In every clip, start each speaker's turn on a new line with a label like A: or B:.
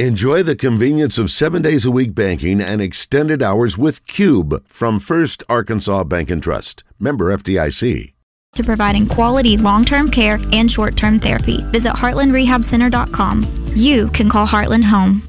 A: Enjoy the convenience of seven days a week banking and extended hours with Cube from First Arkansas Bank and Trust. Member FDIC.
B: To providing quality long term care and short term therapy, visit heartlandrehabcenter.com. You can call Heartland home.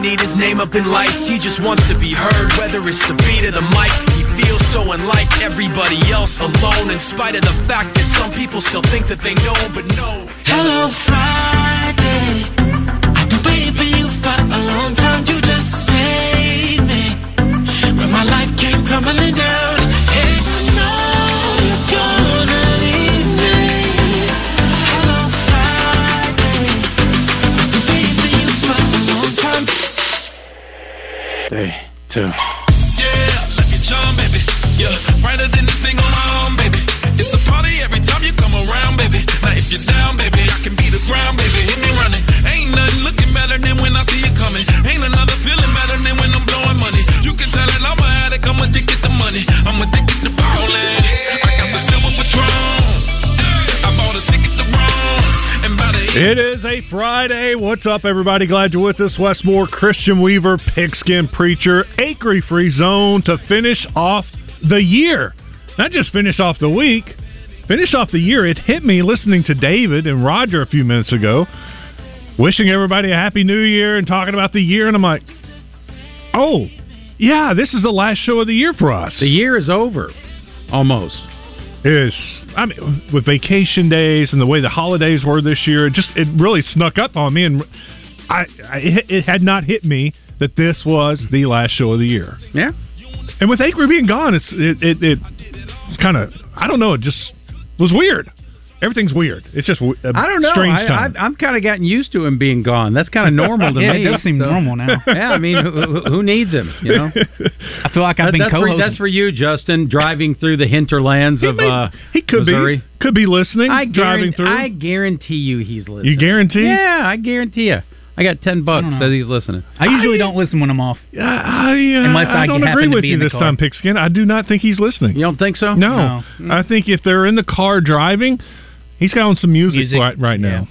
C: need his name up in lights, he just wants to be heard, whether it's the beat of the mic. He feels so unlike everybody else alone, in spite of the fact that some people still think that they know, but no.
D: Hello Friday. I've been waiting for you for a long time. You just saved me when my life came crumbling
E: Three, two.
C: Yeah, jump, baby. Yeah, brighter than
F: Friday. What's up, everybody? Glad you're with us. Wes Moore, Christian Weaver, Pigskin Preacher, Acree Free Zone to finish off the year. Not just finish off the week, finish off the year. It hit me listening to David and Roger a few minutes ago, wishing everybody a happy new year and talking about the year. And I'm like, oh, yeah, this is the last show of the year for us.
E: The year is over, almost.
F: Is I mean with vacation days and the way the holidays were this year, it just it really snuck up on me, and I, I it, it had not hit me that this was the last show of the year.
E: Yeah,
F: And with Acree being gone, it's it it, it kind of I don't know, it just was weird. Everything's weird. It's just w- a
E: I don't know.
F: Strange
E: I, I,
F: time.
E: I'm kind of gotten used to him being gone. That's kind of normal to
G: Yeah,
E: me.
G: it does seem normal now.
E: Yeah, I mean, who, who- who needs him? You know,
G: I feel like I've
E: That-
G: been
E: that's, for,
G: co-hosting.
E: that's for you, Justin, driving through the hinterlands
F: he,
E: of
F: may-
E: uh,
F: he could
E: Missouri.
F: be could be listening,
E: I
F: driving
E: guarantee,
F: through.
E: I guarantee you, he's listening.
F: you guarantee?
E: Yeah, I guarantee you. I got ten bucks.
G: I.
E: Says he's listening.
G: I usually
F: I-
G: don't listen when I'm off.
F: I, I, uh,
G: Unless I
F: I don't agree with you this
G: car.
F: time, Pigskin. I do not think he's listening.
E: You don't think so?
F: No,
G: No.
F: I think if they're in the car driving, he's got on some music,
G: Music,
F: right, right now.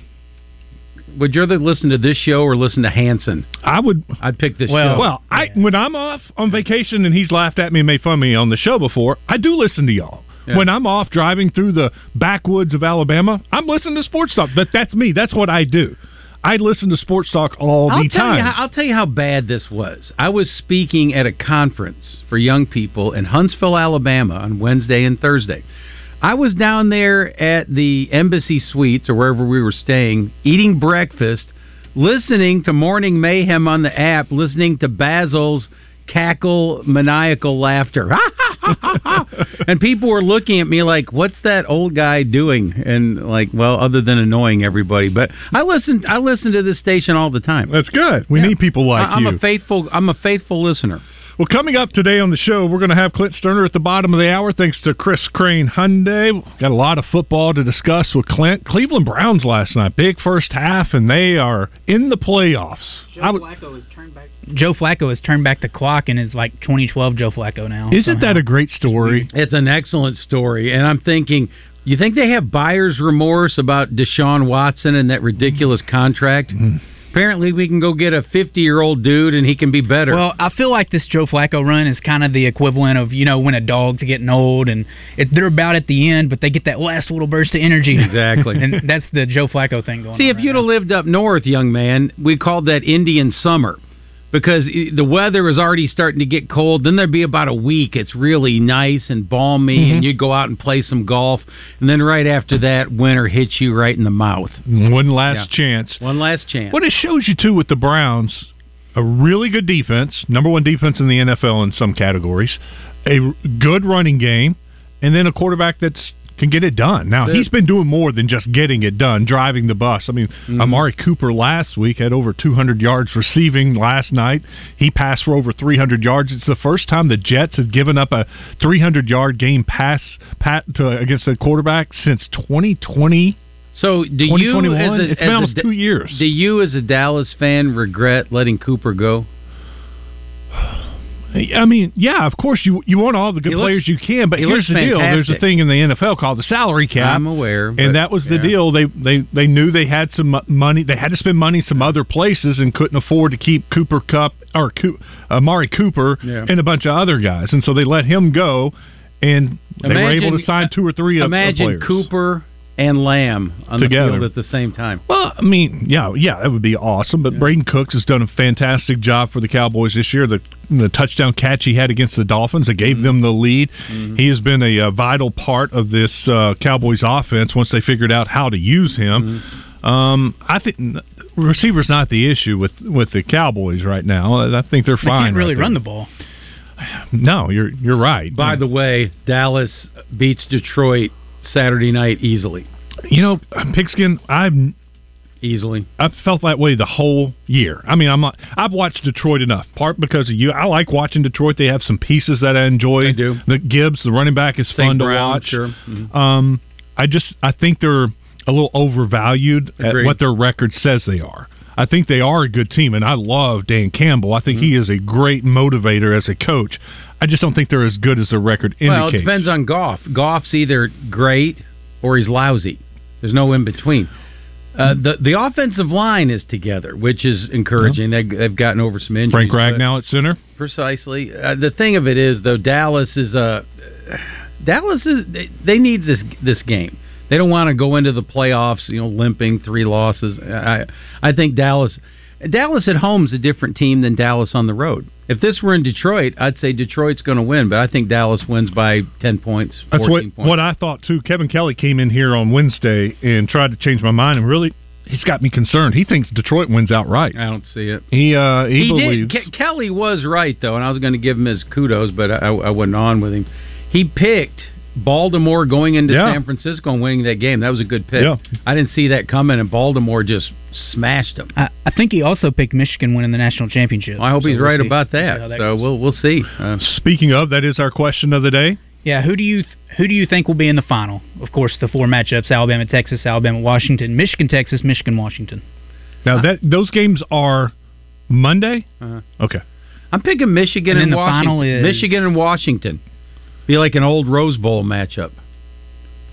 E: Would you rather listen to this show or listen to Hanson?
F: I would.
E: I'd pick this
G: Well-
E: show.
F: Well, I when I'm off on vacation and he's laughed at me and made fun of me on the show before, I do listen to y'all.
E: Yeah.
F: When I'm off driving through the backwoods of Alabama, I'm listening to sports talk. But that's me. That's what I do. I listen to sports talk all
E: I'll
F: the
E: tell
F: time.
E: you. How, I'll tell you how bad this was. I was speaking at a conference for young people in Huntsville, Alabama, on Wednesday and Thursday. I was down there at the Embassy Suites or wherever we were staying, eating breakfast, listening to Morning Mayhem on the app, listening to Basil's cackle maniacal laughter. and people were looking at me like, "What's that old guy doing?" And like, well, other than annoying everybody. But I listen. I listen to this station all the time.
F: That's good. We
E: Yeah.
F: need people like
E: I- I'm
F: you.
E: a faithful. I'm a faithful listener.
F: Well, coming up today on the show, we're going to have Clint Stoerner at the bottom of the hour, thanks to Chris Crane Hyundai. Got a lot of football to discuss with Clint. Cleveland Browns last night, big first half, and they are in the playoffs. I would-
G: Joe Flacco has turned back the clock and is like 2012 Joe Flacco now.
F: isn't that a great story?
E: It's an excellent story, and I'm thinking. You think they have buyer's remorse about Deshaun Watson and that ridiculous contract?
F: Mm-hmm.
E: Apparently, we can go get a 50 year old dude and he can be better.
G: Well, I feel like this Joe Flacco run is kind of the equivalent of you know when a dog's getting old and it, they're about at the end, but they get that last little burst of energy.
E: Exactly.
G: and that's the Joe Flacco thing going. On.
E: See, if
G: right
E: you'd
G: now.
E: have lived up north, young man, we called that Indian summer because the weather is already starting to get cold. Then there'd be about a week. It's really nice and balmy,
F: Mm-hmm.
E: and you'd go out and play some golf. And then right after that, winter hits you right in the mouth.
F: One last
E: Yeah.
F: chance.
E: One last chance.
F: What it shows you too with the Browns, a really good defense, number one defense in the NFL in some categories, a good running game, and then a quarterback that's can get it done. Now he's been doing more than just getting it done, driving the bus. I mean,
E: Mm-hmm.
F: Amari Cooper last week had over 200 yards receiving. Last night he passed for over 300 yards. It's the first time the Jets have given up a 300 yard game pass pat to, against a quarterback since 2020.
E: So do you, as a,
F: It's been
E: a
F: almost two years.
E: Do you, as a Dallas fan, regret letting Cooper go?
F: I mean, yeah, of course you you want all the good
E: He looks-
F: players you can, but
E: he
F: here's
E: looks
F: the deal: there's a thing in the NFL called the salary cap.
E: I'm aware, but-
F: and that was the
E: yeah.
F: deal. They they they knew they had some money. They had to spend money some other places and couldn't afford to keep Cooper Kupp or Amari Cooper
E: Yeah.
F: and a bunch of other guys, and so they let him go, and they were able to sign two or three of of
E: Imagine. Cooper and Lamb on
F: Together.
E: the field at the same time.
F: Well, I mean, yeah, yeah, that would be awesome. But Brandin Cooks has done a fantastic job for the Cowboys this year. The the touchdown catch he had against the Dolphins that gave them the lead. He has been a, uh vital part of this uh, Cowboys offense once they figured out how to use him. Um, I think receiver's not the issue with with the Cowboys right now. I think they're fine.
G: They can't really
F: right
G: run the ball.
F: No, you're you're right.
E: By the way, Dallas beats Detroit Saturday night easily.
F: you know, Pigskin, I've
E: Easily.
F: I've felt that way the whole year. I mean, I'm not. I've watched Detroit enough, part because of you. I like watching Detroit. They have some pieces that I enjoy.
E: They do.
F: The Gibbs, the running back, is
E: St.
F: fun to watch.
E: sure. Mhm.
F: Um, I just I think they're a little overvalued at what their record says they are. I think they are a good team, and I love Dan Campbell. I think
E: Mm-hmm.
F: he is a great motivator as a coach. I just don't think they're as good as the record indicates.
E: Well, it depends on Goff. Goff's either great or he's lousy. There's no in between. Uh, the the offensive line is together, which is encouraging. They, they've gotten over some injuries.
F: Frank Ragnow at center.
E: Precisely. Uh, the thing of it is, though, Dallas is a Dallas is they, they need this this game. They don't want to go into the playoffs, you know, limping three losses. I I think Dallas Dallas at home is a different team than Dallas on the road. If this were in Detroit, I'd say Detroit's going to win, but I think Dallas wins by ten points,
F: That's what
E: points.
F: what I thought too. Kevin Kelly came in here on Wednesday and tried to change my mind, and really, he's got me concerned. He thinks Detroit wins outright.
E: I don't see it.
F: He uh, he,
E: He
F: believes.
E: did. Ke- Kelly was right though, and I was going to give him his kudos, but I, I wasn't on with him. He picked Baltimore going into
F: Yeah.
E: San Francisco and winning that game. That was a good pick.
F: Yeah.
E: I didn't see that coming, and Baltimore just smashed them.
G: I, I think he also picked Michigan winning the national championship.
E: I hope
G: So
E: he's
G: we'll
E: right
G: see.
E: about
G: See
E: that. so
G: goes.
E: we'll we'll see. Uh,
F: Speaking of, that is our question of the day.
G: Yeah, who do you th- who do you think will be in the final? Of course, the four matchups: Alabama, Texas, Alabama, Washington, Michigan, Texas, Michigan, Washington.
F: Now that those games are Monday.
E: Uh-huh.
F: Okay.
E: I'm picking Michigan
G: And
E: and,
G: the
E: Washington.
G: final is-
E: Michigan and Washington. Be like an old Rose Bowl matchup.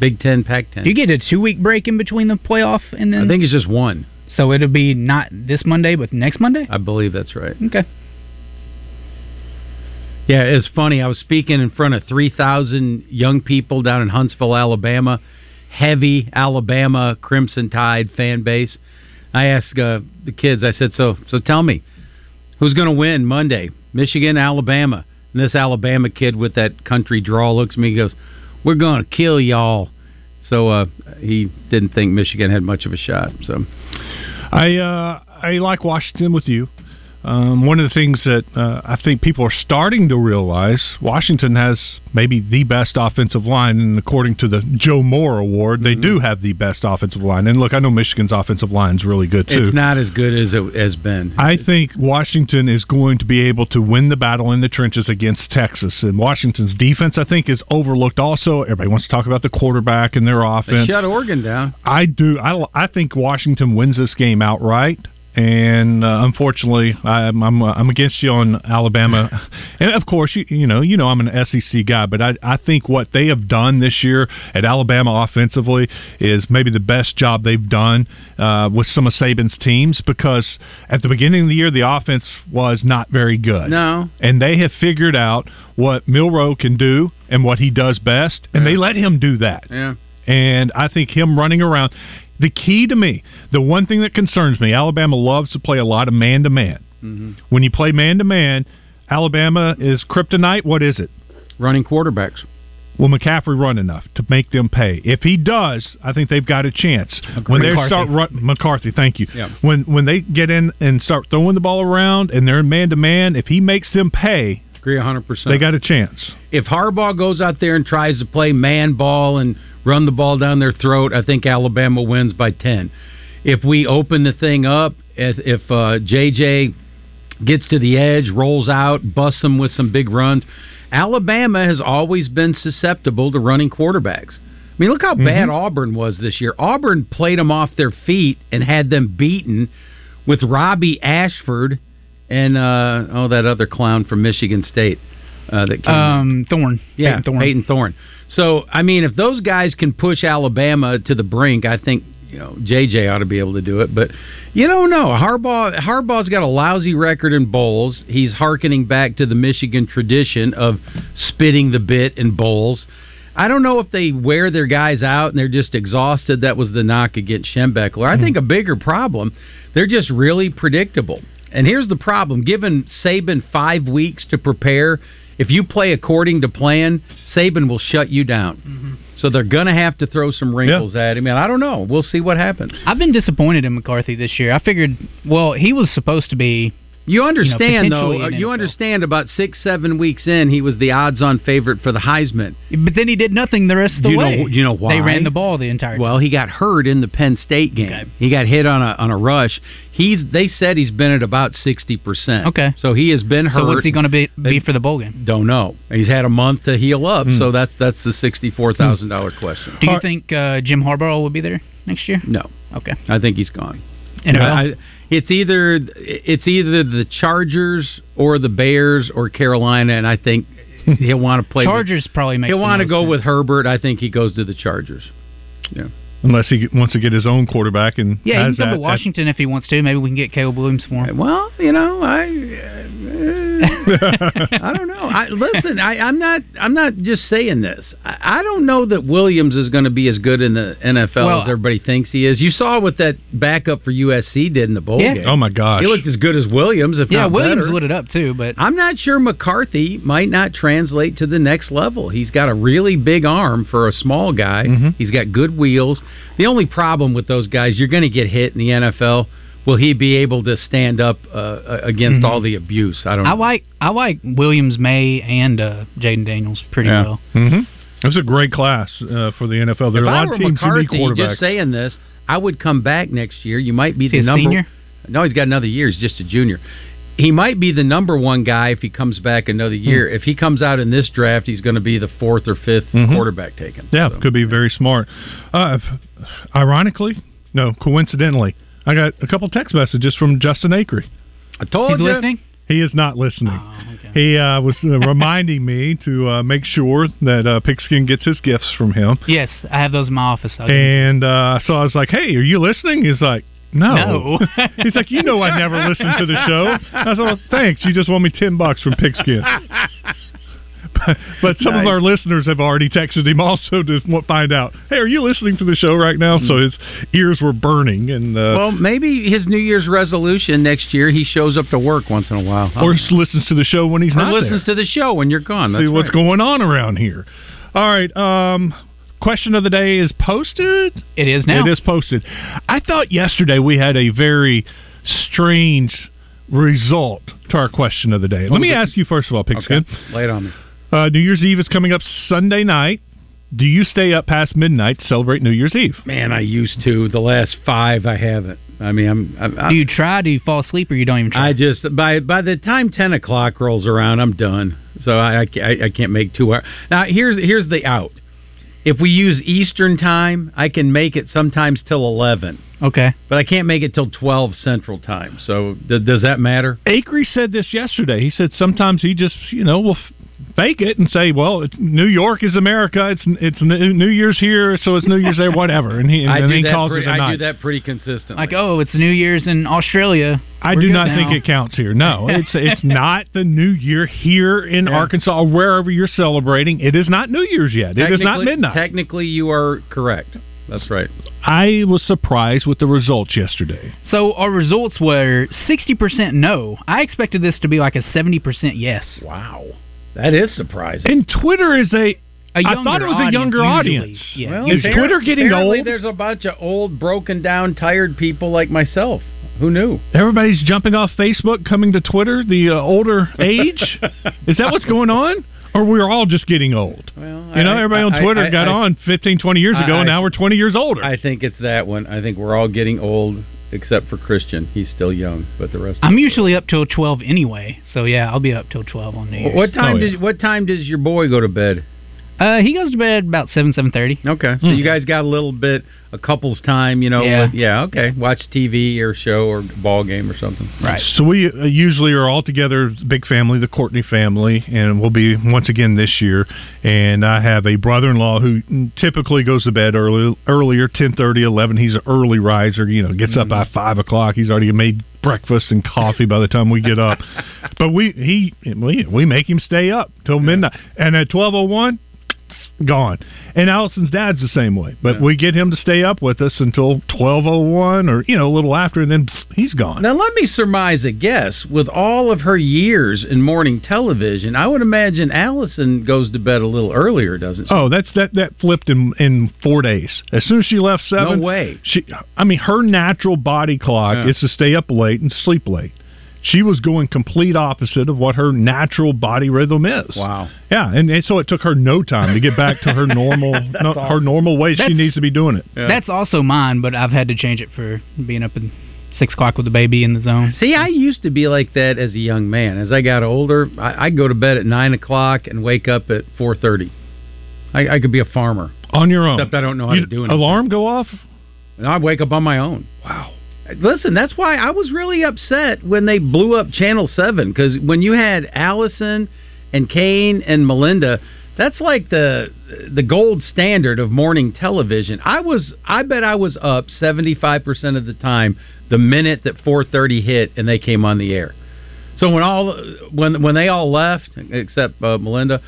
E: Big Ten, Pac-10.
G: You get a two week break in between the playoff and then?
E: I think it's just one.
G: so. It'll be not this Monday, but next Monday.
E: I believe that's right.
G: Okay.
E: Yeah, it's funny. I was speaking in front of 3,000 young people down in Huntsville, Alabama. Heavy Alabama Crimson Tide fan base. I asked uh, the kids, I said, so so tell me, who's going to win Monday? Michigan, Alabama. And this Alabama kid with that country drawl looks at me and goes, we're going to kill y'all. So uh, he didn't think Michigan had much of a shot. So
F: I uh, I like Washington with you. Um, one of the things that uh, I think people are starting to realize, Washington has maybe the best offensive line, and according to the Joe Moore Award, they
E: Mm-hmm.
F: do have the best offensive line. And look, I know Michigan's offensive line is really good too.
E: it's not as good as it has been.
F: I think Washington is going to be able to win the battle in the trenches against Texas. And Washington's defense, I think, is overlooked also. Everybody wants to talk about the quarterback and their
E: They
F: offense.
E: shut Oregon down.
F: I do. I, I think Washington wins this game outright. And uh, unfortunately, I'm I'm, uh, I'm against you on Alabama, and of course, you you know you know I'm an SEC guy, but I I think what they have done this year at Alabama offensively is maybe the best job they've done uh, with some of Saban's teams because at the beginning of the year the offense was not very good
E: No.
F: and they have figured out what Milrow can do and what he does best, and they let him do that.
E: Yeah.
F: And I think him running around. The key to me, the one thing that concerns me, Alabama loves to play a lot of man to man. When you play man to man, Alabama is kryptonite. What is it?
E: Running quarterbacks.
F: Will McCaffrey run enough to make them pay? If he does, I think they've got a chance. When they
G: McCarthy.
F: start run, McCarthy, thank you.
E: Yeah.
F: When when they get in and start throwing the ball around and they're man to man, if he makes them pay,
E: Agree 100%.
F: They got a chance.
E: if Harbaugh goes out there and tries to play man ball and run the ball down their throat, I think Alabama wins by 10. If we open the thing up, if, if uh, JJ gets to the edge, rolls out, busts them with some big runs, Alabama has always been susceptible to running quarterbacks. I mean, look how bad Auburn was this year. Auburn played them off their feet and had them beaten with Robby Ashford and uh, oh, that other clown from Michigan State uh, that came.
G: Um, Thorne.
E: Yeah,
G: Payton Thorne.
E: Payton Thorne. So, I mean, if those guys can push Alabama to the brink, I think you know JJ ought to be able to do it. But you don't know. Harbaugh Harbaugh's got a lousy record in bowls. He's hearkening back to the Michigan tradition of spitting the bit in bowls. I don't know if they wear their guys out and they're just exhausted. That was the knock against Schembechler. I think a bigger problem, they're just really predictable. And here's the problem: given Saban five weeks to prepare, if you play according to plan, Saban will shut you down. Mm-hmm. So they're going to have to throw some wrinkles at him. And I don't know. We'll see what happens.
G: I've been disappointed in McCarthy this year. I figured, well, he was supposed to be.
E: You understand, though.
G: potentially
E: uh,
G: an
E: You understand. About six, seven weeks in, he was the odds-on favorite for the Heisman.
G: But then he did nothing the rest of the
E: You know-
G: way.
E: you know why?
G: They ran the ball the entire time.
E: Well, he got hurt in the Penn State game.
G: Okay.
E: He got hit on a on a rush. He's they said he's been at about sixty percent.
G: Okay.
E: so he has been hurt.
G: so what's he going to be, be for the bowl game?
E: Don't know. He's had a month to heal up,
F: Hmm.
E: so that's that's the sixty-four thousand dollar question.
G: Do you think uh, Jim Harbaugh will be there next year?
E: No,
G: Okay.
E: I think he's gone.
G: NFL?
E: I- it's either it's either the Chargers or the Bears or Carolina, and I think he'll want to play.
G: Chargers probably make.
E: He'll want to go
G: sense.
E: with Herbert. I think he goes to the Chargers. Yeah.
F: Unless he wants to get his own quarterback and
G: Yeah, he
F: has
G: can come
F: that,
G: to Washington if he wants to. Maybe we can get Caleb Williams for him.
E: Well, you know, I uh, I don't know. I, listen, I, I'm not I'm not just saying this. I, I don't know that Williams is going to be as good in the NFL
G: Well,
E: as everybody thinks he is. You saw what that backup for USC did in the bowl
G: Yeah.
E: game.
F: oh my gosh,
E: He looked as good as Williams, if not.
G: Yeah,
E: not
G: Williams
E: better.
G: lit it up too, but
E: I'm not sure McCarthy might not translate to the next level. He's got a really big arm for a small guy.
F: Mhm.
E: He's got good wheels. The only problem with those guys, you're going to get hit in the NFL. Will he be able to stand up uh, against
G: Mhm.
E: all the abuse? I don't.
G: I
E: know.
G: like I like Williams, Maye, and uh, Jayden Daniels pretty
F: yeah.
G: well.
F: hmm It was a great class uh, for the NFL. There
E: if
F: are a lot
E: were
F: of teams who need
E: McCarthy,
F: quarterbacks.
E: just saying this, I would come back next year. You might be
G: Is
E: the
G: a
E: number.
G: senior?
E: No, he's got another year. He's just a junior. He might be the number one guy if he comes back another year. If he comes out in this draft, he's going to be the fourth or 5th
F: Mhm.
E: quarterback taken.
F: Yeah,
E: So-
F: could be very smart. Uh, ironically, no, coincidentally, I got a couple text messages from Justin Acree.
E: I told
G: He's
E: you.
G: listening.
F: He is not listening.
G: Oh, okay.
F: He uh, was uh, reminding me to uh, make sure that uh, Pigskin gets his gifts from him.
G: Yes, I have those in my office. I'll
F: And uh, so I was like, "Hey, are you listening?" He's like, "No."
G: No.
F: He's like, "You know, I never listen to the show." I said, well, "Thanks. You just won me ten bucks from Pigskin." but, but some of our listeners have already texted him also to find out, "Hey, are you listening to the show right now?" So his ears were burning, and uh,
E: Well, maybe his New Year's resolution next year he shows up to work once in a while.
F: or listens to the show when he's not
E: listens
F: there.
E: to the show when you're gone.
F: See what's
E: right.
F: going on around here. All right. Um, question of the day is posted.
G: it is now.
F: It is posted. I thought yesterday we had a very strange result to our question of the day. Let me ask you first of all, Pigskin.
E: Okay. Lay it on me.
F: Uh, New Year's Eve is coming up Sunday night. Do you stay up past midnight to celebrate New Year's Eve?
E: Man, I used to. The last five, I haven't. I mean, I'm. I'm I,
G: Do you try? Do you fall asleep, or you don't even try?
E: I just by by the time ten o'clock rolls around, I'm done. So I I, I can't make two hours. Now here's here's the out. If we use Eastern time, I can make it sometimes till eleven,
G: okay.
E: but I can't make it till twelve Central time. So th- does that matter?
F: Acree said this yesterday. He said sometimes he just, you know, will f- fake it and say, "Well, it's, New York is America. It's it's New New Year's here, so it's New Year's there, whatever." And he and
E: I
F: then he calls
E: Pretty,
F: it a
E: I
F: night.
E: do that pretty consistently.
G: Like, oh, it's New Year's in Australia.
F: I
G: We're
F: do not
G: now.
F: think it counts here. No, it's it's not the New Year here in
E: Yeah.
F: Arkansas or wherever you're celebrating. It is not New Year's yet. It is not midnight.
E: Technically, you are correct. That's right.
F: I was surprised with the results yesterday.
G: So our results were sixty percent no. I expected this to be like a seventy percent yes.
E: Wow, that is surprising.
F: And Twitter is a
G: A
F: I
G: younger
F: thought it was a younger
G: usually.
F: audience.
G: Yeah.
E: Well,
F: Is Twitter getting
E: apparently
F: old?
E: There's a bunch of old, broken down, tired people like myself. Who knew?
F: Everybody's jumping off Facebook, coming to Twitter. The uh, older age is that what's going on, or we're all just getting old?
E: Well,
F: You know,
E: I-
F: everybody on Twitter
E: I-
F: got
E: I-
F: on 15, 20 years ago,
E: I-
F: and now we're 20 years older.
E: I think it's that one. I think we're all getting old, except for Christian. He's still young, but the rest.
G: I'm
E: of
G: usually up till twelve anyway, so yeah, I'll be up till twelve on New Year's.
E: What time
F: Oh, yeah.
E: does What time does your boy go to bed?
G: Uh, he goes to bed about seven seven thirty.
E: Okay, so
F: Hmm.
E: you guys got a little bit a couple's time, you know?
G: Yeah.
E: with- yeah. Okay, watch TV or show or ball game or something.
G: Right.
F: So we uh, usually are all together, big family, the Courtney family, and we'll be once again this year. And I have a brother-in-law who typically goes to bed early, earlier, 10:30, 11. He's an early riser, you know, gets up by five o'clock. He's already made breakfast and coffee by the time we get up. but we he we, we make him stay up till midnight, and at 12:01 gone. And Allison's dad's the same way. But we get him to stay up with us until 12:01 or you know a little after and then psst, he's gone.
E: Now let me surmise a guess. With all of her years in morning television, I would imagine Allison goes to bed a little earlier, doesn't she?
F: Oh, that's that that flipped in in 4 days. As soon as she left 7
E: No way.
F: She I mean her natural body clock
E: Yeah.
F: is to stay up late and sleep late. She was going complete opposite of what her natural body rhythm is.
E: Wow.
F: Yeah, and, and so it took her no time to get back to her normal no, her normal way she needs to be doing it.
E: Yeah.
G: That's also mine, but I've had to change it for being up at six o'clock with the baby in the zone.
E: See, I used to be like that as a young man. As I got older, I, I'd go to bed at nine o'clock and wake up at four thirty. I, I could be a farmer.
F: On your own.
E: Except I don't know how
F: You-
E: to do anything.
F: Alarm go off?
E: And I'd wake up on my own.
F: Wow.
E: Listen, that's why I was really upset when they blew up Channel 7 because when you had Allison and Kane and Melinda, that's like the the gold standard of morning television. I was I bet I was up 75% of the time the minute that 4:30 hit and they came on the air. So when all when when they all left except uh, Melinda,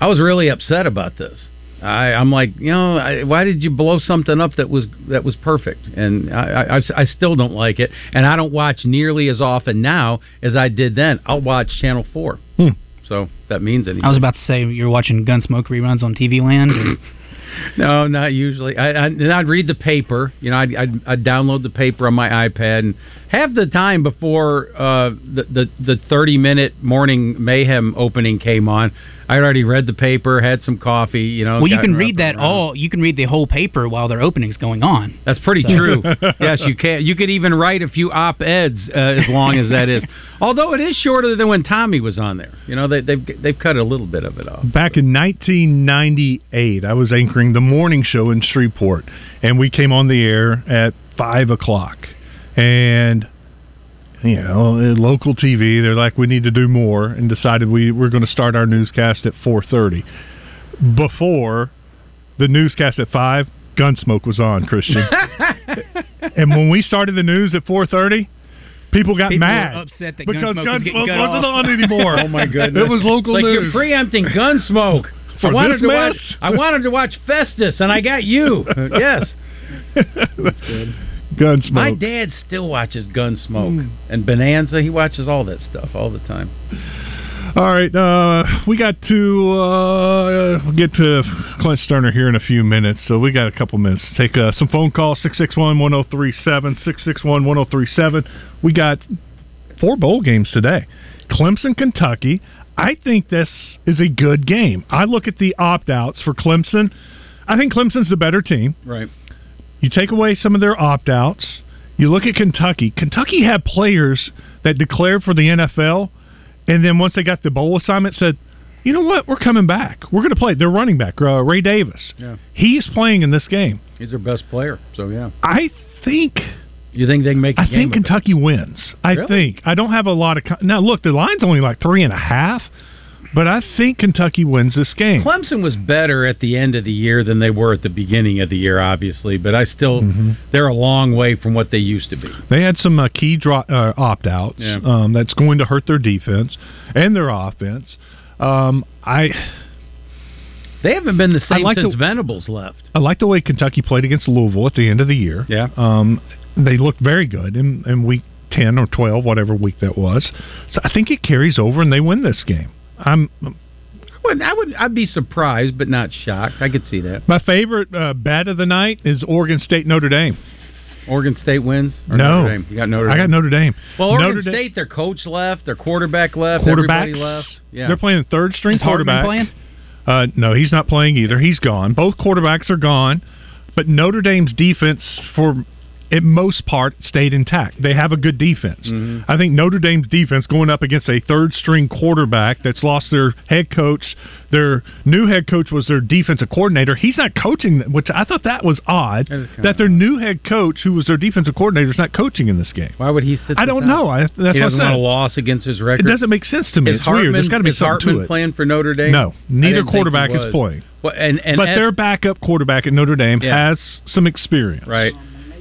E: I was really upset about this. I, I'm like, you know, I, why did you blow something up that was that was perfect? And I, I, I still don't like it, and I don't watch nearly as often now as I did then. I'll watch Channel Four,
F: Hmm.
E: so that means anything.
G: I was about to say you're watching Gunsmoke reruns on TV Land. Or,
E: No, not usually. I, I and I'd read the paper. You know, I'd, I'd, I'd download the paper on my iPad, and half the time before uh, the, the the thirty minute morning mayhem opening came on, I'd already read the paper, had some coffee. You know,
G: well, you can read that
E: around.
G: all. You can read the whole paper while their opening's going on.
E: That's pretty
G: So-
E: true. yes, you can. You could even write a few op eds uh, as long as that is. Although it is shorter than when Tommy was on there. You know, they, they've they've cut a little bit of it off.
F: Back in 1998, I was anchoring the morning show in Shreveport, and we came on the air at five o'clock. And you know, local TV, they're like, we need to do more, and decided we we're going to start our newscast at 4:30. Before the newscast at five, Gunsmoke was on, Christian. and when we started the news at 4:30. People got
G: People
F: mad
G: upset that
F: because
G: Gunsmoke was getting
F: Gunsmoke
G: cut
F: wasn't
G: off.
F: on anymore.
E: Oh my goodness!
F: It was local
E: like
F: news.
E: you're preempting Gunsmoke.
F: For
E: I wanted
F: this
E: to
F: mess?
E: watch. I wanted to watch Festus, and I got you. yes,
F: Gunsmoke.
E: my dad still watches Gunsmoke
F: Hmm.
E: and Bonanza. He watches all that stuff all the time.
F: All right, uh, we got to uh, get to Clint Stoerner here in a few minutes, so we got a couple minutes. Take uh, some phone calls 661 1037, 661 1037. We got four bowl games today Clemson, Kentucky. I think this is a good game. I look at the opt outs for Clemson. I think Clemson's the better team.
E: Right.
F: You take away some of their opt outs. You look at Kentucky. Kentucky had players that declared for the NFL, and then once they got the bowl assignment, said, "You know what? We're coming back. We're going to play." Their running back, uh, Ray Davis,
E: Yeah.
F: he's playing in this game.
E: He's their best player. So yeah.
F: I think.
E: You think they can make? a
F: I think
E: of it?
F: Kentucky wins. I
E: Really?
F: think. I don't have a lot of. Con- now, look, the line's only like three and a half, but I think Kentucky wins this game.
E: Clemson was better at the end of the year than they were at the beginning of the year, obviously, but I still
F: Mm-hmm.
E: they're a long way from what they used to be.
F: They had some uh, key dro- uh, opt outs
E: Yeah.
F: um, that's going to hurt their defense and their offense. Um, I
E: They haven't been the same
F: like
E: since
F: the-
E: Venables left.
F: I like the way Kentucky played against Louisville at the end of the year.
E: Yeah.
F: Um, they looked very good in, in week 10 or 12, whatever week that was. So I think it carries over and they win this game. I'm
E: would, I would, I'd be surprised, but not shocked. I could see that.
F: My favorite uh, bet of the night is Oregon State Notre Dame.
E: Oregon State wins. Or
F: no,
E: Notre Dame? you got Notre.
F: I got Notre Dame.
E: Well, Oregon
F: Notre Dame-
E: State, their coach left, their quarterback left, everybody left. Yeah,
F: They're playing third string
G: Is
F: quarterback.
G: playing?
F: Uh, no, he's not playing either. He's gone. Both quarterbacks are gone. But Notre Dame's defense, for at most part, stayed intact. They have a good defense.
E: Mm-hmm.
F: I think Notre Dame's defense going up against a third string quarterback that's lost their head coach. Their new head coach was their defensive coordinator. He's not coaching, them, which I thought that was odd.
E: That
F: That their new head coach, who was their defensive coordinator, is not coaching in this game.
E: Why would he sit?
F: I don't
E: out?
F: know. I, that's
E: he
F: what I
E: doesn't
F: said.
E: want a loss against his record.
F: It doesn't make sense to me.
E: Is
F: it's
E: Hartman,
F: weird. There's got to be something
E: Hartman
F: to it.
E: playing for Notre Dame?
F: No, neither quarterback is playing.
E: Well, and, and
F: but
E: as-
F: their backup quarterback at Notre Dame
E: Yeah.
F: has some experience.
E: Right.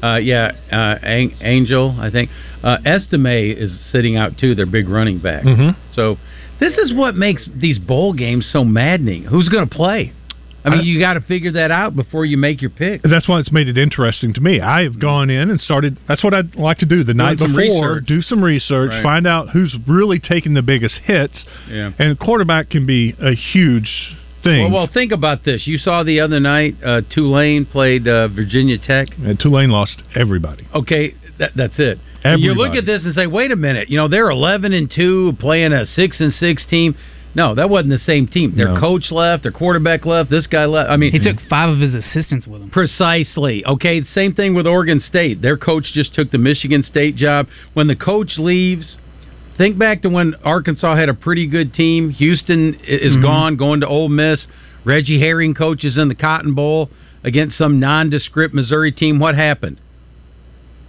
E: Uh, yeah, uh, An- Angel, I think. Uh, Estime is sitting out too, their big running back.
F: Mhm.
E: So this is what makes these bowl games so maddening. Who's going to play? I mean,
F: I-
E: you got to figure that out before you make your pick.
F: That's why it's made it interesting to me. I have gone in and started. That's what I'd like to do the night
E: some
F: before. Do some research,
E: Right.
F: find out who's really taking the biggest hits.
E: Yeah.
F: And quarterback can be a huge thing.
E: Well, well, think about this. You saw the other night uh, Tulane played uh, Virginia Tech.
F: and Tulane lost everybody.
E: Okay, that, that's it. And You look at this and say, wait a minute. You know, they're eleven and two, playing a six and six team. No, that wasn't the same team. Their
F: No.
E: coach left, their quarterback left, this guy left. I mean,
G: He took five of his assistants with him.
E: Precisely. Okay, same thing with Oregon State. Their coach just took the Michigan State job. When the coach leaves, think back to when Arkansas had a pretty good team. Houston is
F: Mm-hmm.
E: gone, going to Ole Miss. Reggie Herring coaches in the Cotton Bowl against some nondescript Missouri team. What happened?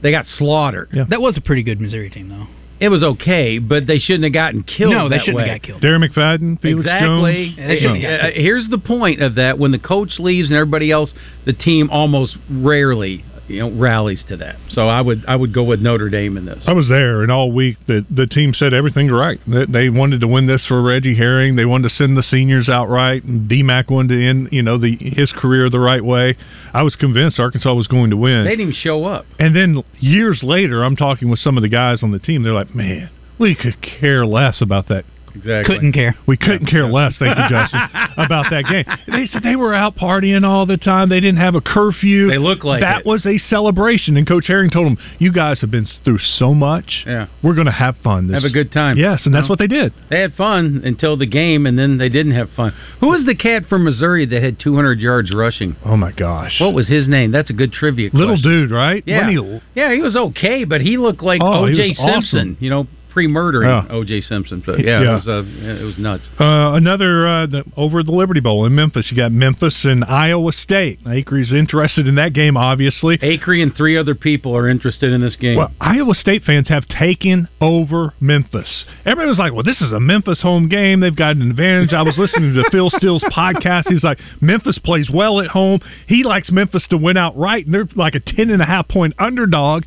E: They got slaughtered.
F: Yeah.
G: That was a pretty good Missouri team, though.
E: It was okay, but they shouldn't have gotten killed.
G: no, they
E: that
G: shouldn't
E: way.
G: have got killed.
F: Darren McFadden, Felix
E: exactly.
F: Jones.
G: Yeah, they shouldn't have
E: Uh,
G: got killed.
E: here's the point of that: when the coach leaves and everybody else, the team almost rarely, you know, rallies to that. So I would I would go with Notre Dame in this.
F: I was there, and all week the the team said everything right. They, they wanted to win this for Reggie Herring. They wanted to send the seniors out right, and DMAC wanted to end you know the his career the right way. I was convinced Arkansas was going to win.
E: They didn't even show up.
F: And then years later, I'm talking with some of the guys on the team. They're like, "Man, we could care less about that.
E: Exactly.
G: Couldn't care.
F: We couldn't care less." Thank you, Justin, about that game. They said they were out partying all the time. They didn't have a curfew.
E: They look like
F: that
E: it.
F: was a celebration. And Coach Herring told them, "You guys have been through so much.
E: Yeah.
F: We're going to have fun. This
E: Have a good time.
F: Yes, and that's
E: No.
F: what they did.
E: They had fun until the game, and then they didn't have fun. Who was the cat from Missouri that had 200 yards rushing?
F: Oh my gosh,
E: What was his name? That's a good trivia.
F: little dude, right?
E: Yeah,
F: he-
E: yeah, he was okay, but he looked like
F: Oh, he
E: O.J. Simpson.
F: awesome.
E: You know, pre-murdering
F: Yeah.
E: O.J. Simpson. But yeah,
F: Yeah.
E: it was uh, it was nuts.
F: Uh, another uh, the, over at the Liberty Bowl in Memphis. You got Memphis and Iowa State. Acree's interested in that game, obviously.
E: Acree and three other people are interested in this game.
F: Well, Iowa State fans have taken over Memphis. Everybody was like, "Well, this is a Memphis home game. They've got an advantage." I was listening to Phil Steele's podcast. He's like, "Memphis plays well at home. He likes Memphis to win outright, and they're like a ten and a half point underdog."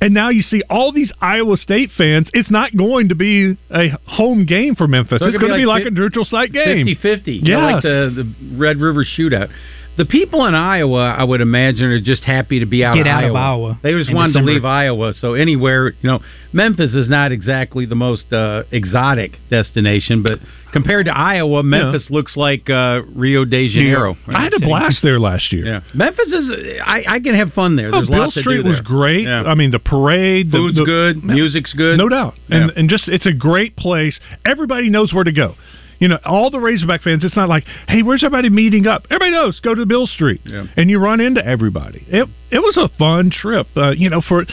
F: And now you see all these Iowa State fans. It's not going to be a home game for Memphis.
E: So
F: it's going to
E: be
F: be
E: like
F: like a neutral site game.
E: 50-50. You know, like the, the Red River Shootout. The people in Iowa, I would imagine, are just happy to be out,
G: Get
E: of,
G: out
E: Iowa.
G: of Iowa
E: They just wanted
G: December.
E: to leave Iowa. So anywhere, you know, Memphis is not exactly the most uh, exotic destination, but compared to Iowa, Memphis looks like uh, Rio de Janeiro.
F: I had a blast there last year.
E: Yeah, Memphis is. I, I can have fun there.
F: Oh,
E: There's Beale
F: Street was great.
E: Yeah.
F: I mean, the parade, the,
E: Food's
F: the-
E: good,
F: No,
E: music's good.
F: no doubt, and
E: Yeah.
F: and just it's a great place. Everybody knows where to go. You know, all the Razorback fans. It's not like, hey, where's everybody meeting up? Everybody knows. Go to Beale Street,
E: Yeah.
F: and you run into everybody. It it was a fun trip. Uh, you know, for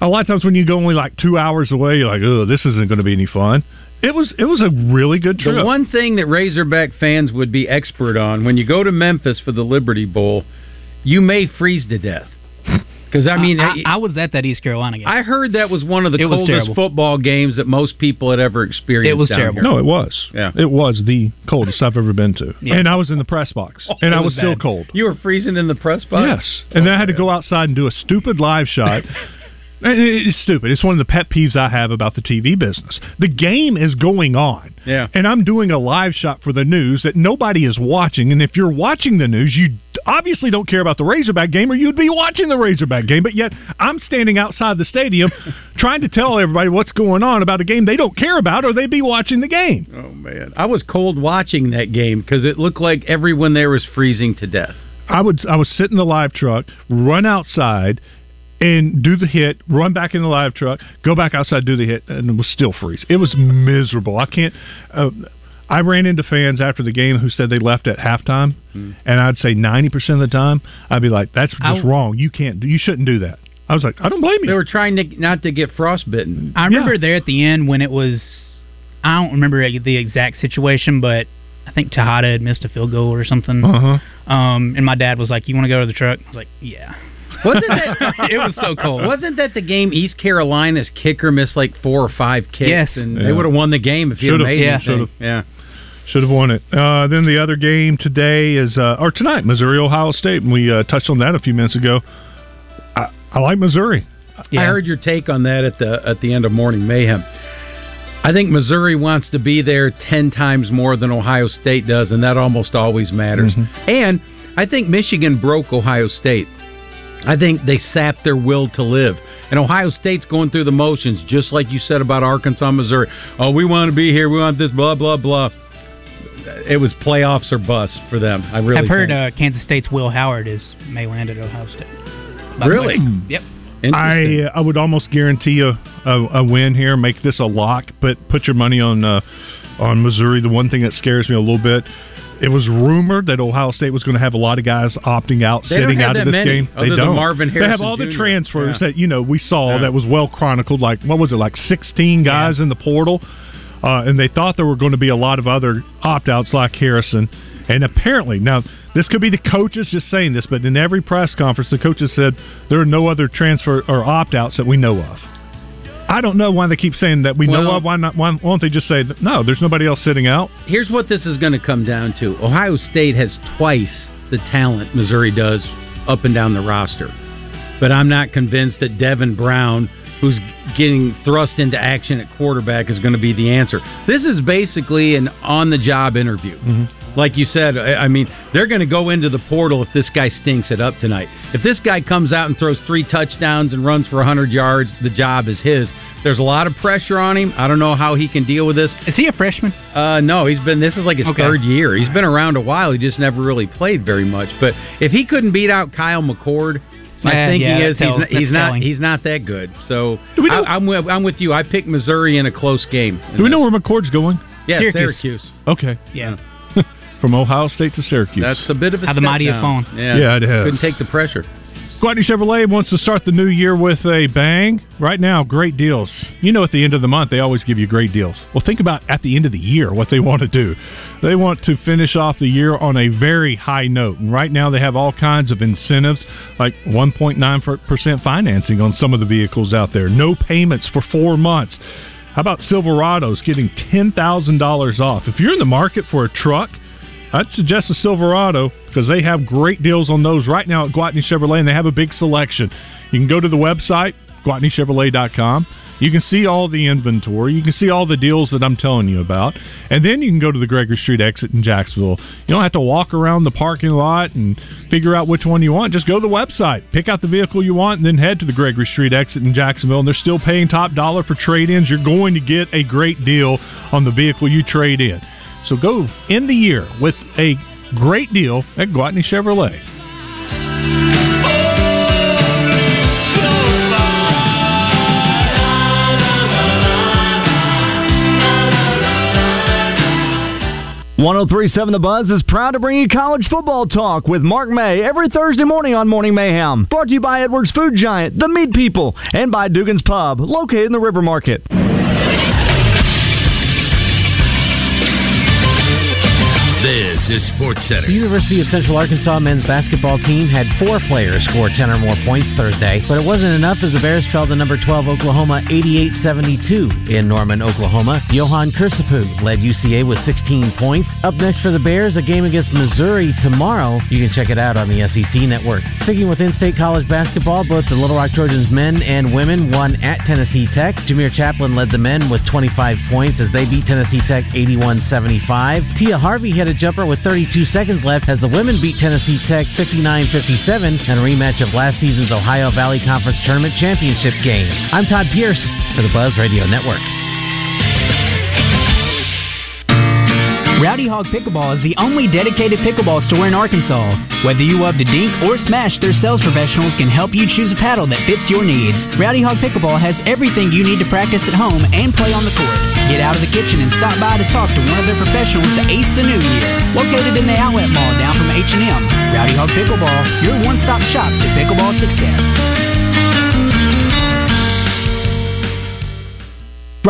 F: a lot of times when you go only like two hours away, you're like, oh, this isn't going to be any fun. It was it was a really good trip.
E: The one thing that Razorback fans would be expert on when you go to Memphis for the Liberty Bowl, you may freeze to death. Because I mean,
G: I, I was at that East Carolina game.
E: I heard that was one of the
G: It
E: coldest
G: terrible.
E: football games that most people had ever experienced.
G: It was
E: down
G: terrible.
E: here.
F: No, it was.
E: Yeah.
F: It was the coldest I've ever been to.
G: Yeah.
F: And I was in the press box.
E: Oh,
F: and
E: it
F: I
E: was
F: was still cold.
E: You were freezing in the press box.
F: Yes. And then I had to go outside and do a stupid live shot. It's stupid. It's one of the pet peeves I have about the TV business. The game is going on.
E: Yeah.
F: And I'm doing a live shot for the news that nobody is watching. And if you're watching the news, you obviously don't care about the Razorback game or you'd be watching the Razorback game. But yet I'm standing outside the stadium trying to tell everybody what's going on about a game they don't care about or they'd be watching the game.
E: Oh man, I was cold watching that game because it looked like everyone there was freezing to death.
F: I would I would sit in the live truck, run outside, and do the hit, run back in the live truck, go back outside, do the hit, and it was still freeze. It was miserable. I can't. Uh, I ran into fans after the game who said they left at halftime, and I'd say ninety percent of the time I'd be like, "That's just
E: I-
F: wrong. You can't. You shouldn't do that." I was like, "I don't blame you."
E: They were trying to not to get frostbitten.
G: I remember
F: Yeah.
G: there at the end when it was. I don't remember the exact situation, but I think Tejada had missed a field goal or something.
F: Uh huh.
G: Um, and my dad was like, "You want to go to the truck?" I was like, "Yeah."
E: Wasn't that
G: it was so cold.
E: Wasn't that the game East Carolina's kicker missed like four or five kicks,
G: Yes.
E: and
F: Yeah.
E: they would have won the game if he had
F: Should've,
E: made
G: yeah.
F: Should've.
E: Yeah,
F: Should have won it. Uh, then the other game today is, uh, or tonight, Missouri Ohio State, and we uh, touched on that a few minutes ago. I, I like Missouri.
G: Yeah.
E: I heard your take on that at the at the end of Morning Mayhem. I think Missouri wants to be there ten times more than Ohio State does, and that almost always matters. And I think Michigan broke Ohio State. I think they sap their will to live. And Ohio State's going through the motions, just like you said about Arkansas, Missouri. Oh, we want to be here. We want this, blah, blah, blah. It was playoffs or bust for them. I really
G: I've heard uh, Kansas State's Will Howard is may land at Ohio State. By
E: Really?
G: Yep.
E: Interesting.
F: I I would almost guarantee a, a a win here. Make this a lock, but put your money on uh, on Missouri. The one thing that scares me a little bit. It was rumored that Ohio State was going to have a lot of guys opting out,
E: They
F: sitting out of this
E: many,
F: game. they don't.
E: Marvin
F: they have
E: Harrison
F: all the transfers
E: Yeah.
F: that you know we saw
E: Yeah.
F: that was well chronicled. Like what was it? Like sixteen guys in the portal, uh, and they thought there were going to be a lot of other opt outs like Harrison. And apparently, now this could be the coaches just saying this, but in every press conference, the coaches said there are no other transfer or opt outs that we know of. I don't know why they keep saying that we know
E: Well-
F: of. Why not? Why won't they just say that, no? There's nobody else sitting out.
E: Here's what this is going to come down to Ohio State has twice the talent Missouri does up and down the roster. But I'm not convinced that Devin Brown, who's getting thrust into action at quarterback, is going to be the answer. This is basically an on the job interview. Like you said, I I mean, they're going to go into the portal if this guy stinks it up tonight. If this guy comes out and throws three touchdowns and runs for 100 yards, the job is his. There's a lot of pressure on him. I don't know how he can deal with this.
G: Is he a freshman?
E: Uh, no, he's been. This is like his
G: Okay.
E: third year. He's been around a while. He just never really played very much. But if he couldn't beat out Kyle McCord, my
G: Yeah,
E: thinking
G: yeah, that
E: is he's
G: tells-
E: not, he's not
G: telling.
E: he's not that good. So
F: Do we know-
E: I, I'm with, I'm with you. I picked Missouri in a close game.
F: Do we know where McCord's going?
E: Yeah,
G: Syracuse.
E: Syracuse.
F: Okay,
G: Yeah.
F: from Ohio State to Syracuse.
E: That's a bit of a
G: How the mighty have
E: down.
G: fallen.
E: Yeah,
F: Yeah, it has.
E: Couldn't take the pressure.
F: Gwatney Chevrolet wants to start the new year with a bang. Right now, great deals. You know, at the end of the month, they always give you great deals. Well, think about at the end of the year what they want to do. They want to finish off the year on a very high note. And right now, they have all kinds of incentives, like 1.9% financing on some of the vehicles out there, no payments for four months. How about Silverados getting $10,000 off? If you're in the market for a truck, I'd suggest a Silverado because they have great deals on those right now at Gwatney Chevrolet, and they have a big selection. You can go to the website, GwatneyChevrolet.com. You can see all the inventory. You can see all the deals that I'm telling you about. And then you can go to the Gregory Street exit in Jacksonville. You don't have to walk around the parking lot and figure out which one you want. Just go to the website, pick out the vehicle you want, and then head to the Gregory Street exit in Jacksonville. And they're still paying top dollar for trade ins. You're going to get a great deal on the vehicle you trade in. So go in the year with a great deal at Gwatney Chevrolet.
H: One zero three seven The Buzz is proud to bring you college football talk with Mark May every Thursday morning on Morning Mayhem. Brought to you by Edwards Food Giant, The Meat People, and by Dugan's Pub, located in the River Market.
I: Texas Sports Center.
J: The University of Central Arkansas men's basketball team had four players score 10 or more points Thursday, but it wasn't enough as the Bears fell to number 12 Oklahoma 88-72 in Norman, Oklahoma. Johan Kursapu led UCA with 16 points. Up next for the Bears, a game against Missouri tomorrow. You can check it out on the SEC network. Sticking with in-state college basketball, both the Little Rock Trojans men and women won at Tennessee Tech. Jameer Chaplin led the men with 25 points as they beat Tennessee Tech 81-75. Tia Harvey hit a jumper with 32 seconds left as the women beat Tennessee Tech 59-57 in a rematch of last season's Ohio Valley Conference Tournament Championship game. I'm Todd Pierce for the Buzz Radio Network.
G: Rowdy Hog Pickleball is the only dedicated pickleball store in Arkansas. Whether you love to dink or smash, their sales professionals can help you choose a paddle that fits your needs. Rowdy Hog Pickleball has everything you need to practice at home and play on the court. Get out of the kitchen and stop by to talk to one of their professionals to ace the new Located in the outlet mall down from H&M, Rowdy Hog Pickleball, your one-stop shop to pickleball success.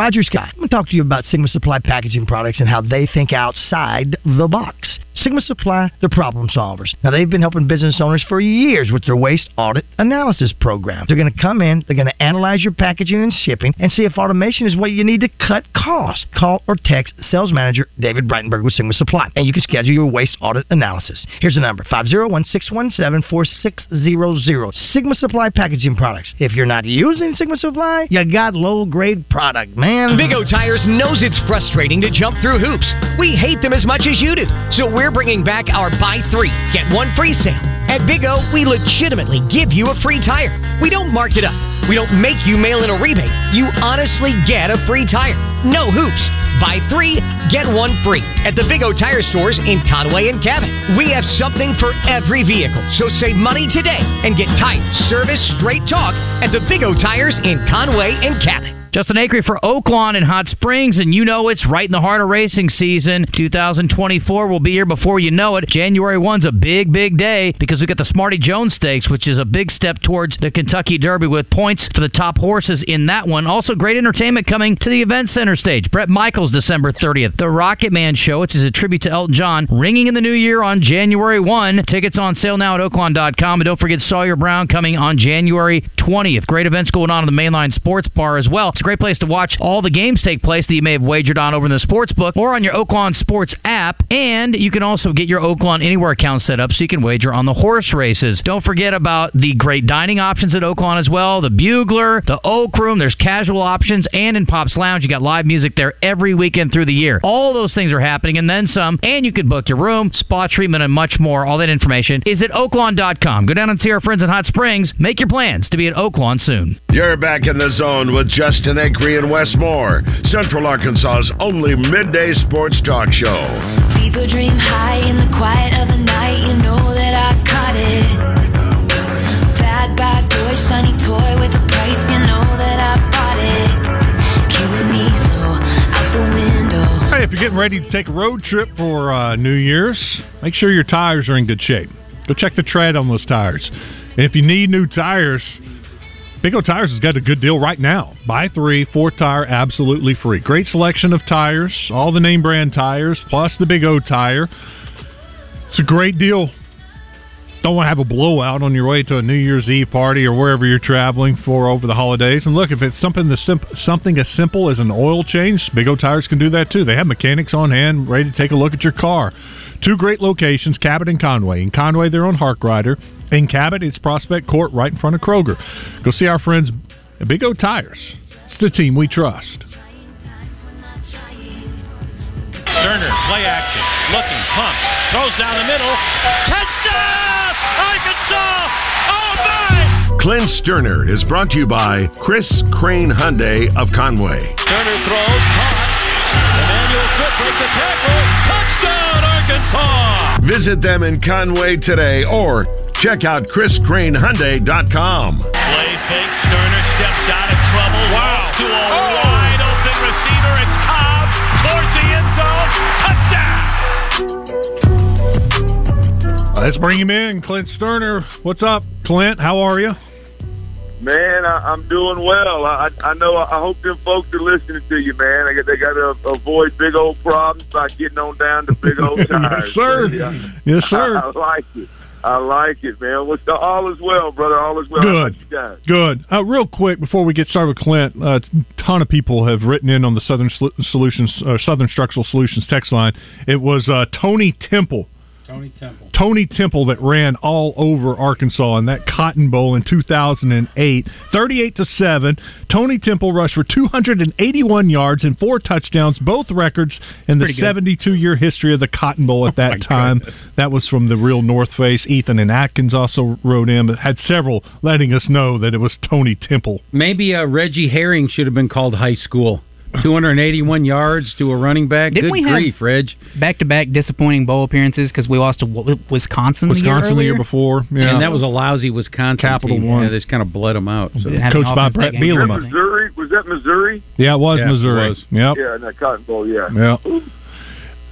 K: Roger Scott. I'm going to talk to you about Sigma Supply packaging products and how they think outside the box. Sigma Supply, they're problem solvers. Now, they've been helping business owners for years with their waste audit analysis program. They're going to come in, they're going to analyze your packaging and shipping, and see if automation is what you need to cut costs. Call or text sales manager David Breitenberg with Sigma Supply, and you can schedule your waste audit analysis. Here's the number 501 617 4600. Sigma Supply packaging products. If you're not using Sigma Supply, you got low grade product, man.
L: Big O Tires knows it's frustrating to jump through hoops. We hate them as much as you do. So we're bringing back our buy three, get one free sale. At Big O, we legitimately give you a free tire. We don't mark it up. We don't make you mail in a rebate. You honestly get a free tire. No hoops. Buy three, get one free. At the Big O Tire stores in Conway and Cabot. We have something for every vehicle. So save money today and get tires, service, straight talk at the Big O Tires in Conway and Cabot.
M: Justin Acree for Oaklawn and Hot Springs, and you know it's right in the heart of racing season. 2024 will be here before you know it. January 1's a big, big day because we got the Smarty Jones Stakes, which is a big step towards the Kentucky Derby with points for the top horses in that one. Also, great entertainment coming to the Event Center stage. Bret Michaels, December 30th. The Rocket Man Show, which is a tribute to Elton John, ringing in the new year on January 1. Tickets on sale now at oaklawn.com. And don't forget Sawyer Brown coming on January 20th. Great events going on in the Mainline Sports Bar as well. It's a great place to watch all the games take place that you may have wagered on over in the sports book or on your Oaklawn Sports app. And you can also get your Oaklawn Anywhere account set up so you can wager on the horse races. Don't forget about the great dining options at Oaklawn as well. The Bugler, the Oak Room, there's casual options, and in Pop's Lounge, you got live music there every weekend through the year. All those things are happening and then some. And you can book your room, spa treatment, and much more. All that information is at oaklawn.com. Go down and see our friends in Hot Springs. Make your plans to be at Oaklawn soon.
N: You're back in the zone with Justin Acree and Wes Moore, Central Arkansas's only midday sports talk show.
D: People dream high in the quiet of the night. You know that I caught it. Bad, bad boy, shiny toy with a price. You know that I bought it. Killing me so out the window.
F: Hey, if you're getting ready to take a road trip for uh, New Year's, make sure your tires are in good shape. Go check the tread on those tires. And if you need new tires, Big O Tires has got a good deal right now. Buy three, four tire, absolutely free. Great selection of tires, all the name brand tires, plus the Big O tire. It's a great deal. Don't want to have a blowout on your way to a New Year's Eve party or wherever you're traveling for over the holidays. And look, if it's something the simp- something as simple as an oil change, Big O Tires can do that too. They have mechanics on hand ready to take a look at your car. Two great locations, Cabot and Conway. In Conway, they're on Harkrider. In Cabot, it's Prospect Court right in front of Kroger. Go see our friends at Big O Tires. It's the team we trust.
O: Stoerner, play action, looking, pumps, throws down the middle, touchdown, Arkansas! Oh my!
N: Clint Stoerner is brought to you by Chris Crane Hyundai of Conway.
O: Stoerner throws, caught. Emmanuel Smith breaks the tackle, touchdown, Arkansas!
N: Visit them in Conway today or check out chriscranehyundai.com.
F: Let's bring him in. Clint Stoerner. What's up, Clint? How are you?
I: Man, I, I'm doing well. I, I know. I hope them folks are listening to you, man. I they got to avoid big old problems by getting on down to big old tires.
F: yes, sir.
I: Yeah.
F: Yes, sir.
I: I, like it. I like it, man. What's the, all is well, brother. All is well.
F: Good.
I: you?
F: Good. Uh, real quick before we get started with Clint, uh, a ton of people have written in on the Southern Solutions, uh, Southern Structural Solutions text line. It was uh, Tony Temple.
E: Tony Temple.
F: Tony Temple that ran all over Arkansas in that Cotton Bowl in 2008, 38 to 7. Tony Temple rushed for 281 yards and four touchdowns, both records in the 72 year history of the Cotton Bowl at that time. That was from the real North Face. Ethan and Atkins also wrote in, but had several letting us know that it was Tony Temple.
E: Maybe uh, Reggie Herring should have been called high school. 281 yards to a running back.
G: Didn't
E: Good
G: we have
E: grief, Reg.
G: back-to-back disappointing bowl appearances because we lost to Wi- Wisconsin, the year
F: Wisconsin the year before. Yeah.
E: And that was a lousy Wisconsin
F: Capital
E: team.
F: One.
E: Yeah, they just kind of bled them out. So.
G: Didn't
F: Coached by
G: Bret.
F: Bielema.
I: Was that Missouri? Was that Missouri?
F: Yeah, it was
E: Yeah, it
F: Missouri.
E: was.
F: Yep.
I: Yeah, in that Cotton Bowl. Yeah.
F: Yeah.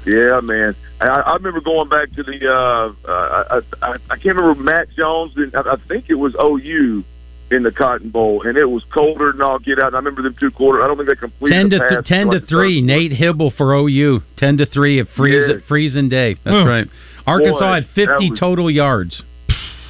I: Yeah, man. I, I remember going back to the. Uh, uh, I, I, I can't remember Matt Jones. And I, I think it was OU in the Cotton Bowl, and it was colder than all get out. And I remember them two quarters. I don't think they completed
E: Ten
I: the
E: to
I: pass
E: th- ten to
I: the
E: three. Nate Hybl for OU. Ten to three. A freeze
I: Yeah.
E: freezing day. That's right. Arkansas
I: Boy,
E: had fifty
I: was-
E: total yards.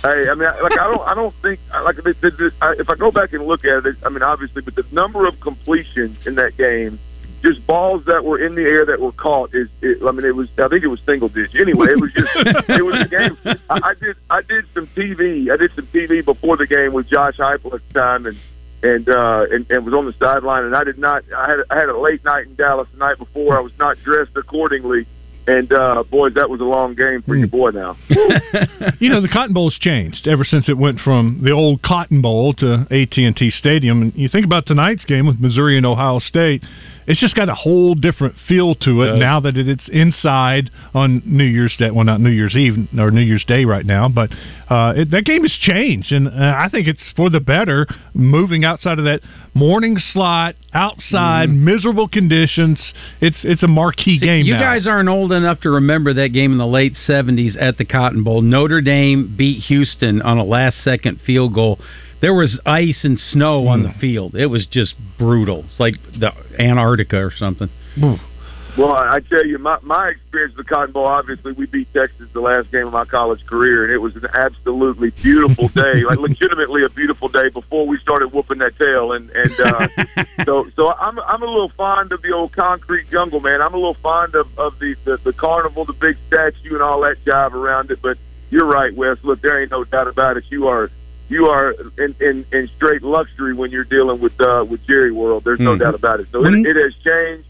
I: Hey, I mean, like I don't, I don't think like the, the, the, I, if I go back and look at it, I mean, obviously, but the number of completions in that game, just balls that were in the air that were caught is, it, I mean, it was, I think it was single digit. Anyway, it was just, it was a game. I, I did, I did some TV, I did some TV before the game with Josh Heupel at the time, and and uh, and, and was on the sideline, and I did not, I had, I had a late night in Dallas the night before. I was not dressed accordingly. And uh, boys, that was a long game for your boy now.
F: you know the Cotton Bowl's changed ever since it went from the old Cotton Bowl to AT and T Stadium. And you think about tonight's game with Missouri and Ohio State, it's just got a whole different feel to it
E: Does.
F: now that it's inside on New Year's Day. Well, not New Year's Eve or New Year's Day right now, but uh, it, that game has changed, and uh, I think it's for the better. Moving outside of that morning slot, outside, miserable conditions. It's it's a marquee
E: See,
F: game.
E: you
F: now.
E: guys aren't old enough to remember that game in the late 70s at the Cotton Bowl. Notre Dame beat Houston on a last second field goal. There was ice and snow on
F: Hmm.
E: the field. It was just brutal. It's like the Antarctica or something.
I: Well, I I tell you, my my experience with the Cotton Bowl. Obviously, we beat Texas the last game of my college career, and it was an absolutely beautiful day, like legitimately a beautiful day before we started whooping that tail. And and uh, so so I'm I'm a little fond of the old concrete jungle, man. I'm a little fond of of the the, the carnival, the big statue, and all that jive around it. But you're right, Wes. Look, there ain't no doubt about it. You are. You are in, in, in straight luxury when you're dealing with uh, with Jerry World. There's no
G: Mhm.
I: doubt about it. So
G: When-
I: it, it has changed,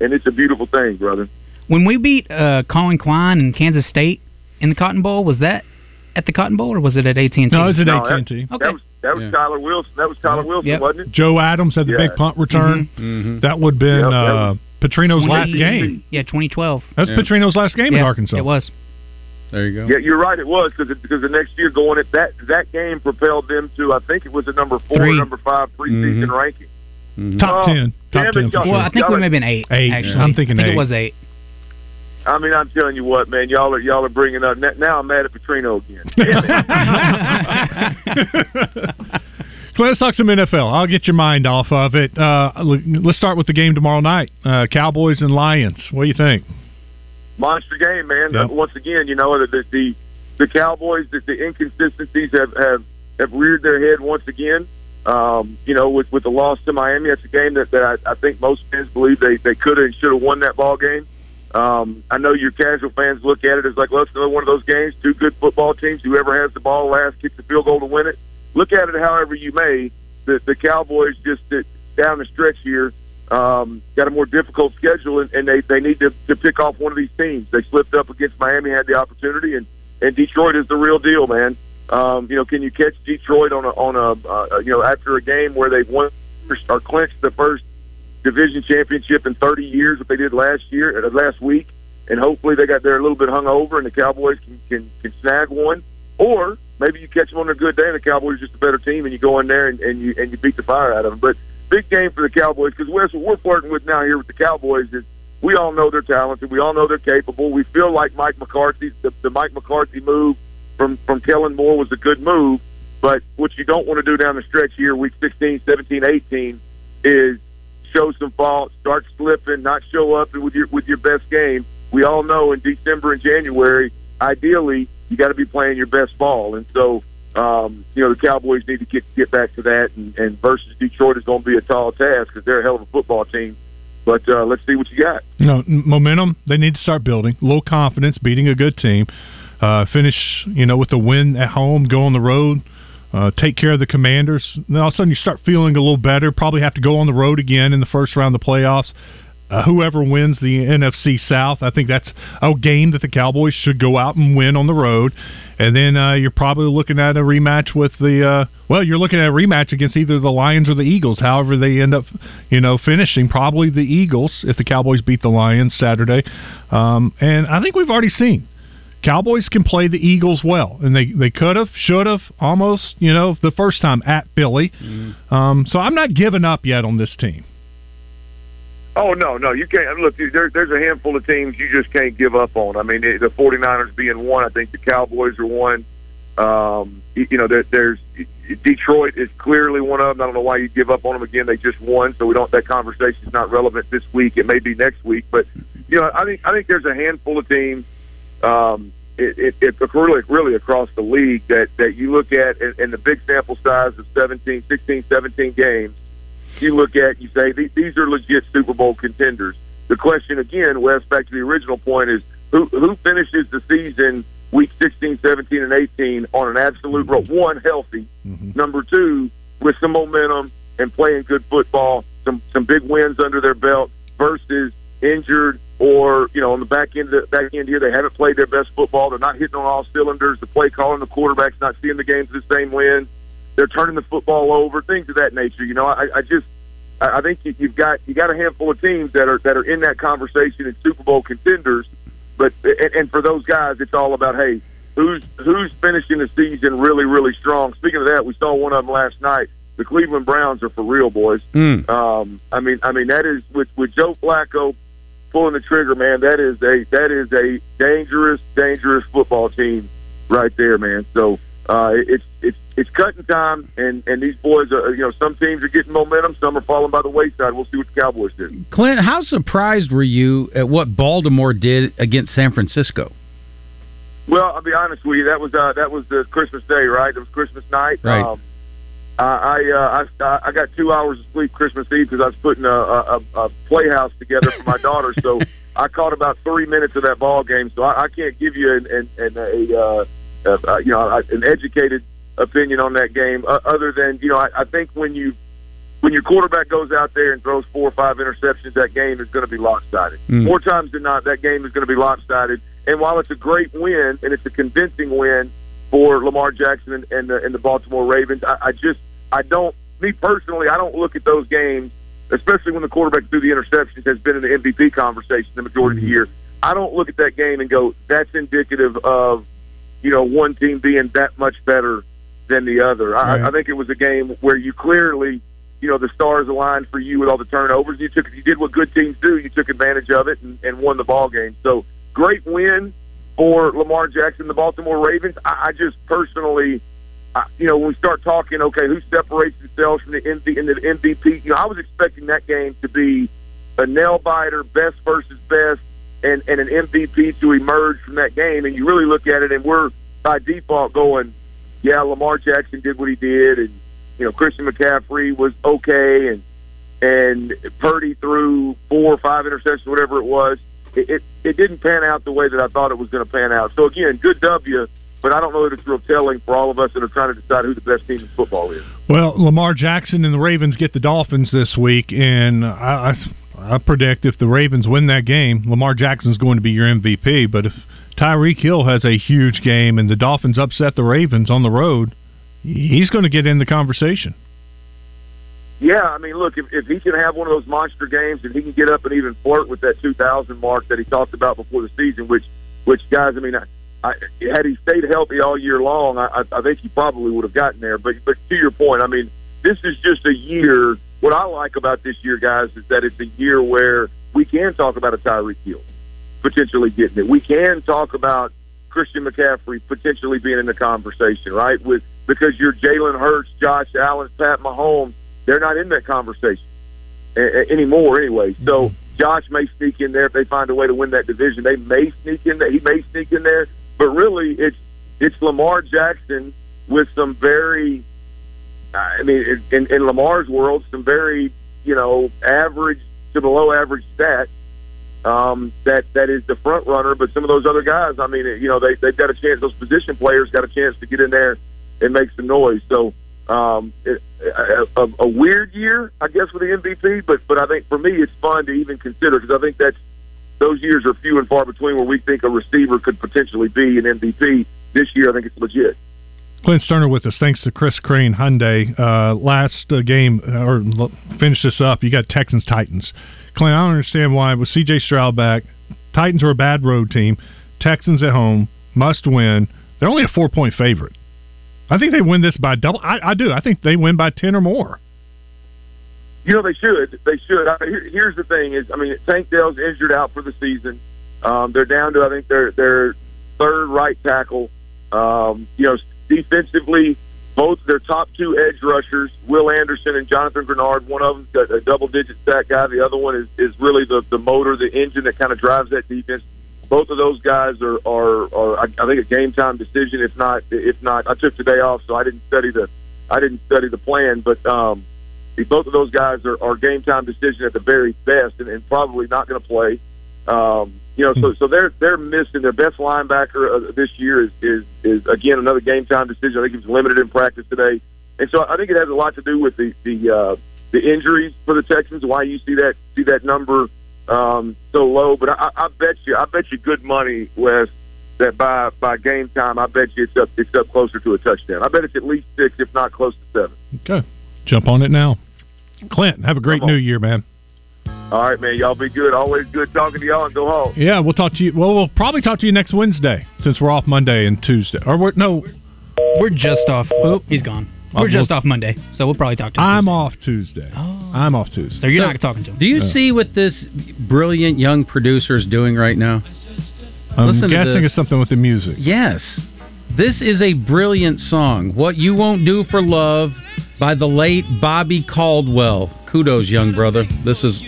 I: and it's a beautiful thing, brother.
G: When we beat uh, Collin Klein and Kansas State in the Cotton Bowl, was that at the Cotton Bowl or was it at AT and T?
F: No, it was at
I: No, that-
F: AT&T.
G: Okay.
I: That was that was
F: Yeah.
I: Tyler Wilson. That was Tyler Wilson,
G: Yep.
I: wasn't it?
F: Joe Adams had the
I: Yeah.
F: big punt return.
E: Mm-hmm.
F: That would have been
I: Yep,
F: uh, Petrino's last game.
G: Yeah, 2012.
F: That's
E: Yeah.
F: Petrino's last game in Arkansas.
G: It was.
E: There you go.
I: Yeah, you're right. It was because because the next year going at that that game propelled them to I think it was a number four,
G: Three.
I: number five preseason
F: Mhm.
I: ranking.
E: Mhm.
F: Top
I: Oh,
F: ten. Top
I: damn it,
F: ten sure.
G: Well, I think
I: Y'all
G: we may have been eight.
F: Eight.
G: Actually,
F: I'm thinking
G: I think
F: eight.
G: it was eight.
I: I mean, I'm telling you what, man, y'all are y'all are bringing up now- now. I'm mad at Petrino again. Damn.
F: So let's talk some NFL. I'll get your mind off of it. Uh, let's start with the game tomorrow night. Uh, Cowboys and Lions. What do you think?
I: Monster game, man.
F: Yep.
I: Once again, you know the the the, the Cowboys, the, the inconsistencies have, have have reared their head once again. Um, you know, with with the loss to Miami, that's a game that, that I, I think most fans believe they they could have and should have won that ball game. Um, I know your casual fans look at it as like, well, it's another one of those games. Two good football teams. Whoever has the ball last kicks the field goal to win it. Look at it however you may. The the Cowboys just down the stretch here um, got a more difficult schedule, and, and they they need to, to pick off one of these teams. They slipped up against Miami, had the opportunity, and and Detroit is the real deal, man. Um, you know, can you catch Detroit on a on a uh, you know after a game where they've won or clinched the first division championship in 30 years, what they did last year, uh, last week, and hopefully they got there a little bit hungover, and the Cowboys can can, can snag one, or maybe you catch them on a good day, and the Cowboys are just a better team, and you go in there and, and you and you beat the fire out of them. But big game for the Cowboys because what we're flirting with now here with the Cowboys is we all know they're talented, we all know they're capable. We feel like Mike McCarthy, the, the Mike McCarthy move from from Kellen Moore was a good move. But what you don't want to do down the stretch here, week 16, 17, 18, is show some fault, start slipping, not show up with your with your best game. We all know in December and January, ideally, you got to be playing your best ball, and so um, you know the Cowboys need to get get back to that. And, and versus Detroit is going to be a tall task because they're a hell of a football team. But uh, let's see what you got.
F: You know, momentum. They need to start building. Little confidence, beating a good team. Uh, finish, you know, with a win at home. Go on the road. Uh, take care of the Commanders. Then all of a sudden, you start feeling a little better. Probably have to go on the road again in the first round of the playoffs. Uh, whoever wins the NFC South, I think that's a game that the Cowboys should go out and win on the road. And then uh, you're probably looking at a rematch with the uh, well, you're looking at a rematch against either the Lions or the Eagles. However, they end up, you know, finishing probably the Eagles if the Cowboys beat the Lions Saturday. Um, and I think we've already seen Cowboys can play the Eagles well, and they they could have, should have, almost, you know, the first time at Philly. Um, so I'm not giving up yet on this team.
I: Oh no, no, you can't. Look, there, there's a handful of teams you just can't give up on. I mean, the 49ers being one. I think the Cowboys are one. Um, you know, there, there's Detroit is clearly one of them. I don't know why you give up on them again. They just won, so we don't. That conversation is not relevant this week. It may be next week, but you know, I think I think there's a handful of teams. Um, it, it, it really, really across the league that that you look at, and, and the big sample size of 17, 16, 17 games you look at, you say "These- are legit Super Bowl contenders. The question again, Wes, back to the original point is who who finishes the season week 16, 17, and 18 on an absolute roll? Mm-hmm. One, healthy. Mm-hmm. Number two, with some momentum and playing good football, some some big wins under their belt versus injured or you know on the back end the back end here they haven't played their best football. They're not hitting on all cylinders. The play calling, the quarterback's not seeing the games the same way. They're turning the football over, things of that nature. You know, I, I just I think you, you've got you got a handful of teams that are that are in that conversation in Super Bowl contenders. But and, and for those guys, it's all about hey, who's who's finishing the season really really strong. Speaking of that, we saw one of them last night. The Cleveland Browns are for real, boys. Um, I mean, I mean that is with with Joe Flacco pulling the trigger, man. That is a that is a dangerous, dangerous football team right there, man. So uh, it's it's it's cutting time, and and these boys are you know some teams are getting momentum, some are falling by the wayside. We'll see what the Cowboys do.
E: Clint, how surprised were you at what Baltimore did against San Francisco?
I: Well, I'll be honest with you. That was uh, that was the Christmas day, right? It was Christmas night.
E: Right.
I: Um, I I, uh, I I got two hours of sleep Christmas Eve because I was putting a, a, a playhouse together for my daughter. So I caught about three minutes of that ball game. So I, I can't give you an, an, an a uh, uh, you know an educated opinion on that game, uh, other than you know I, I think when you when your quarterback goes out there and throws four or five interceptions, that game is going to be lopsided.
P: Mm.
I: More times than not, that game is going to be lopsided. And while it's a great win and it's a convincing win for Lamar Jackson and, and, the, and the Baltimore Ravens, I, I just I don't me personally I don't look at those games, especially when the quarterback threw the interceptions has been in the MVP conversation the majority of the year. I don't look at that game and go that's indicative of you know one team being that much better than the other.
P: Right.
I: I, I think it was a game where you clearly you know the stars aligned for you with all the turnovers. You took you did what good teams do. You took advantage of it and, and won the ball game. So great win for Lamar Jackson, the Baltimore Ravens. I, I just personally, I, you know, when we start talking, okay, who separates themselves from the MV, in the MVP? You know, I was expecting that game to be a nail biter, best versus best, and and an MVP to emerge from that game. And you really look at it, and we're by default going, yeah, Lamar Jackson did what he did, and you know, Christian McCaffrey was okay, and and Purdy threw four or five interceptions, whatever it was. It, it it didn't pan out the way that I thought it was going to pan out. So again, good W, but I don't know that it's real telling for all of us that are trying to decide who the best team in football is.
F: Well, Lamar Jackson and the Ravens get the Dolphins this week, and I, I, predict if the Ravens win that game, Lamar Jackson's going to be your MVP. But if Tyreek Hill has a huge game and the Dolphins upset the Ravens on the road, he's going to get in the conversation.
I: Yeah, I mean, look, if, if he can have one of those monster games and he can get up and even flirt with that 2,000 mark that he talked about before the season, which, which guys, I mean, I, I, had he stayed healthy all year long, I I think he probably would have gotten there. But, but to your point, I mean, this is just a year. What I like about this year, guys, is that it's a year where we can talk about a Tyreek Hill potentially getting it. We can talk about Christian McCaffrey potentially being in the conversation, right? With because you're Jalen Hurts, Josh Allen, Pat Mahomes. They're not in that conversation anymore, anyway. So mm-hmm. Josh may sneak in there if they find a way to win that division. They may sneak in there. He may sneak in there, but really, it's it's Lamar Jackson with some very, I mean, in, in Lamar's world, some very you know average to below average stats. Um, that that is the front runner, but some of those other guys, I mean, you know, they they've got a chance. Those position players got a chance to get in there and make some noise. So um, it, a, a, a weird year, I guess, for the MVP. But but I think for me, it's fun to even consider because I think that's those years are few and far between where we think a receiver could potentially be an MVP. This year, I think it's legit.
F: Clint Stoerner with us. Thanks to Chris Crane Hyundai. Uh, last uh, game uh, or l- finish this up. You got Texans Titans. Clint, I don't understand why with C.J. Stroud back, Titans are a bad road team. Texans at home must win. They're only a four point favorite. I think they win this by double. I, I do. I think they win by ten or more.
I: You know they should. They should. I, here, here's the thing: is I mean, Tank Dell's injured out for the season. Um, they're down to I think their their third right tackle. Um, you know, defensively, both their top two edge rushers, Will Anderson and Jonathan Greenard. One of them's got a double digit sack guy. The other one is is really the the motor, the engine that kind of drives that defense. Both of those guys are are, are I, think a game time decision. If not, if not, I took today off, so I didn't study the I didn't study the plan, but. um both of those guys are, are game time decision at the very best, and, and probably not going to play. Um, you know, so so they're they're missing their best linebacker uh, this year is, is is again another game time decision. I think he was limited in practice today, and so I think it has a lot to do with the the uh, the injuries for the Texans. Why you see that see that number um, so low? But I, I bet you I bet you good money, Wes, that by by game time I bet you it's up it's up closer to a touchdown. I bet it's at least six, if not close to seven.
F: Okay, jump on it now. Clint, have a great new year, man.
I: All right, man. Y'all be good. Always good talking to y'all, and go home.
F: Yeah, we'll talk to you. Well, we'll probably talk to you next Wednesday since we're off Monday and Tuesday. Or we're no,
G: We're just off. Oh, he's gone.
F: Oh,
G: We're uh, just
F: well-
G: off Monday, so we'll probably talk to him.
F: I'm off Tuesday. Oh. I'm off Tuesday.
G: So you're not talking to him.
E: Do you
F: Yeah.
E: see what this brilliant young producer is doing right now?
F: I'm
E: Listen
F: guessing it's something with the music.
E: Yes. This is a brilliant song. What You Won't Do for Love by the late Bobby Caldwell. Kudos, young brother. This is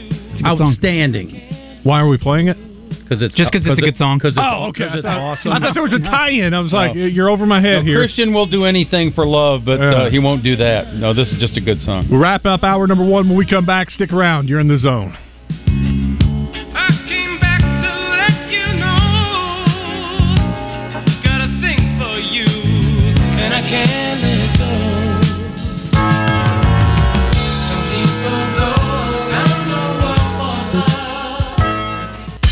G: good song.
E: outstanding.
F: Why are we playing it?
E: Because it's
G: Just 'cause it's a good song?
E: Because it's,
F: oh, okay.
E: 'cause
F: I
E: it's
F: thought,
E: awesome.
F: I thought there was a tie-in. I was like,
E: No.
F: you're over my head
E: No,
F: here.
E: Christian will do anything for love, but
F: Yeah.
E: uh, he won't do that. No, this is just a good song.
F: We'll wrap up hour number one when we come back. Stick around. You're in the zone.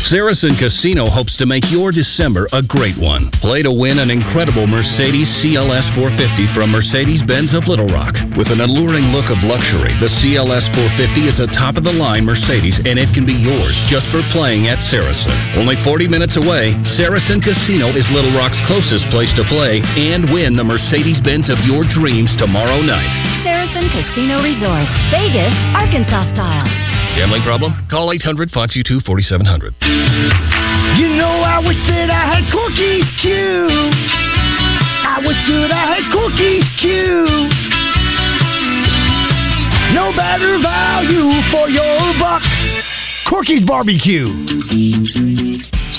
P: Saracen Casino hopes to make your December a great one. Play to win an incredible Mercedes CLS 450 from Mercedes-Benz of Little Rock. With an alluring look of luxury, the CLS 450 is a top-of-the-line Mercedes, and it can be yours just for playing at Saracen. Only 40 minutes away, Saracen Casino is Little Rock's closest place to play and win the Mercedes-Benz of your dreams tomorrow night.
Q: Saracen Casino Resort, Vegas, Arkansas style.
P: Gambling problem? Call 800-522-4700.
D: You know, I wish that I had cookies too. I wish that I had cookies too. No better value for your buck.
H: Corky's Barbecue.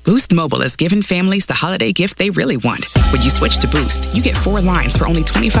R: Boost Mobile has given families the holiday gift they really want. When you switch to Boost, you get four lines for only $25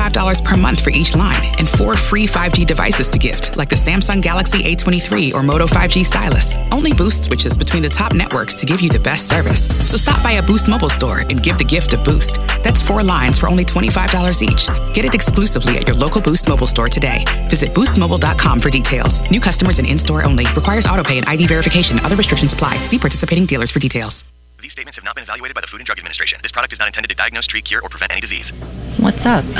R: per month for each line and four free 5G devices to gift, like the Samsung Galaxy A23 or Moto 5G stylus. Only Boost switches between the top networks to give you the best service. So stop by a Boost Mobile store and give the gift of Boost. That's four lines for only $25 each. Get it exclusively at your local Boost Mobile store today. Visit boostmobile.com for details. New customers and in-store only. Requires autopay and ID verification. Other restrictions apply. See participating dealers for details.
S: These statements have not been evaluated by the Food and Drug Administration. This product is not intended to diagnose, treat, cure, or prevent any disease.
T: What's up?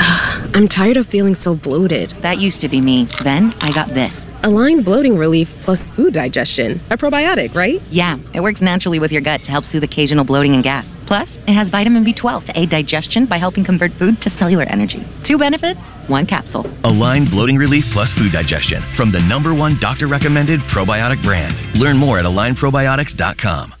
T: I'm tired of feeling so bloated. That used to be me. Then I got this. Align Bloating Relief plus food digestion. A probiotic, right?
U: Yeah, it works naturally with your gut to help soothe occasional bloating and gas. Plus, it has vitamin B12 to aid digestion by helping convert food to cellular energy. Two benefits, one capsule.
S: Align Bloating Relief plus Food Digestion from the number one doctor recommended probiotic brand. Learn more at alignprobiotics.com.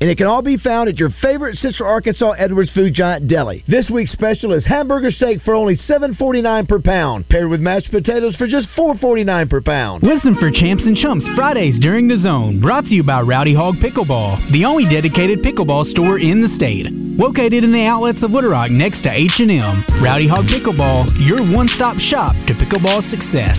V: And it can all be found at your favorite Central Arkansas Edwards Food Giant deli. This week's special is hamburger steak for only $7.49 per pound, paired with mashed potatoes for just $4.49 per pound.
G: Listen for Champs and Chumps Fridays during the zone. Brought to you by Rowdy Hog Pickleball, the only dedicated pickleball store in the state. Located in the outlets of Little Rock next to H&M. Rowdy Hog Pickleball, your one-stop shop to pickleball success.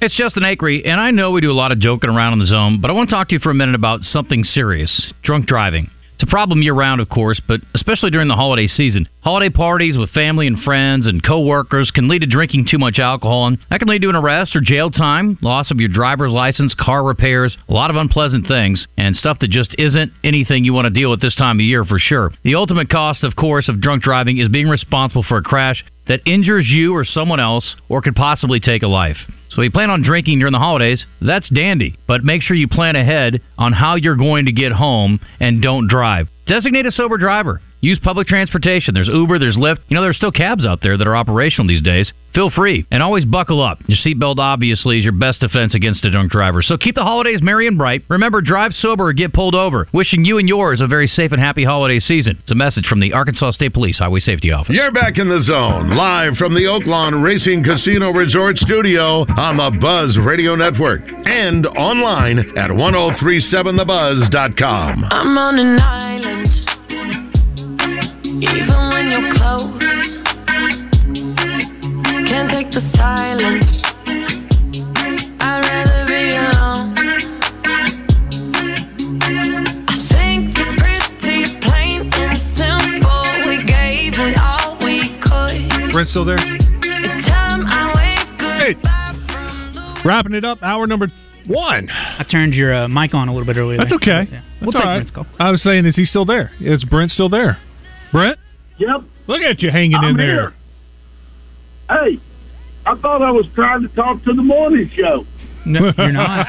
M: It's Justin Acree, and I know we do a lot of joking around in the zone, but I want to talk to you for a minute about something serious drunk driving. It's a problem year round, of course, but especially during the holiday season. Holiday parties with family and friends and coworkers can lead to drinking too much alcohol, and that can lead to an arrest or jail time, loss of your driver's license, car repairs, a lot of unpleasant things, and stuff that just isn't anything you want to deal with this time of year for sure. The ultimate cost, of course, of drunk driving is being responsible for a crash that injures you or someone else or could possibly take a life. So you plan on drinking during the holidays, that's dandy. But make sure you plan ahead on how you're going to get home and don't drive. Designate a sober driver. Use public transportation. There's Uber, there's Lyft. You know, there's still cabs out there that are operational these days. Feel free. And always buckle up. Your seatbelt obviously is your best defense against a drunk driver. So keep the holidays merry and bright. Remember, drive sober or get pulled over. Wishing you and yours a very safe and happy holiday season. It's a message from the Arkansas State Police Highway Safety Office.
N: You're back in the zone, live from the Oaklawn Racing Casino Resort Studio on the Buzz Radio Network and online at 1037thebuzz.com.
D: I'm on an island, even when you're close. Can't take the silence. I'd rather be alone. I think it's pretty plain and simple. We gave it all we could.
F: Brent still there?
D: It's time I wake good.
F: Wrapping it up, hour number one.
W: I turned your uh, mic on a little bit earlier.
F: That's okay.
W: Yeah.
F: That's
W: We'll
F: all
W: take
F: right.
W: Brent's call.
F: I was saying, is he still there? Is Brent still there? Brent?
X: Yep.
F: Look at you hanging
X: I'm
F: in there.
X: here. Hey, I thought I was trying to talk to the morning show.
W: No, you're not.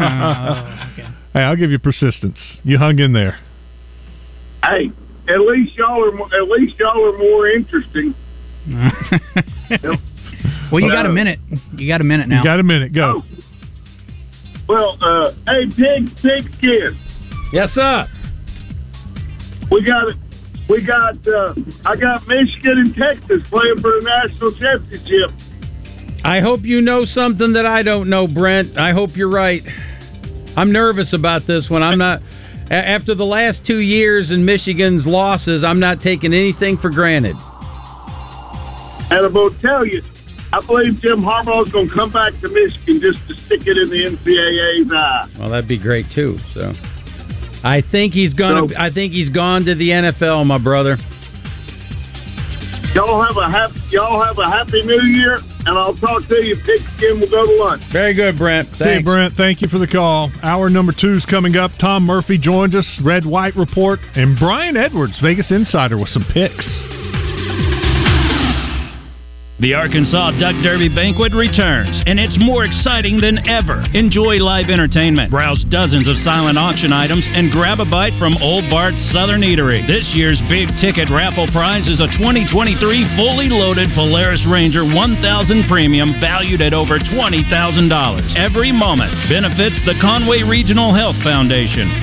W: Oh, okay.
F: Hey, I'll give you persistence. You hung in there.
X: Hey, at least y'all are at least y'all are more interesting.
W: well, you got a minute. You got a minute now.
F: You got a minute. Go.
X: Well, uh, hey, pig, pigskin.
E: Yes, sir.
X: We got it. We got. Uh, I got Michigan and Texas playing for the national championship.
E: I hope you know something that I don't know, Brent. I hope you're right. I'm nervous about this one. I'm not. After the last two years and Michigan's losses, I'm not taking anything for granted.
X: And I'm gonna tell you, I believe Jim Harbaugh's gonna come back to Michigan just to stick it in the NCAA's eye.
E: Well, that'd be great too. So, I think he's gonna.
X: So-
E: I think he's gone to the NFL, my brother.
X: Y'all have a happy. Y'all have a happy New Year, and I'll talk to you. Pigskin will go to lunch.
E: Very good, Brent.
F: See you, Brent. Thank you for the call. Hour number two is coming up. Tom Murphy joins us, Red White Report, and Brian Edwards, Vegas Insider, with some picks.
Y: The Arkansas Duck Derby Banquet returns, and it's more exciting than ever. Enjoy live entertainment, browse dozens of silent auction items, and grab a bite from Old Bart's Southern Eatery. This year's big ticket raffle prize is a 2023 fully loaded Polaris Ranger 1000 Premium valued at over $20,000. Every moment benefits the Conway Regional Health Foundation.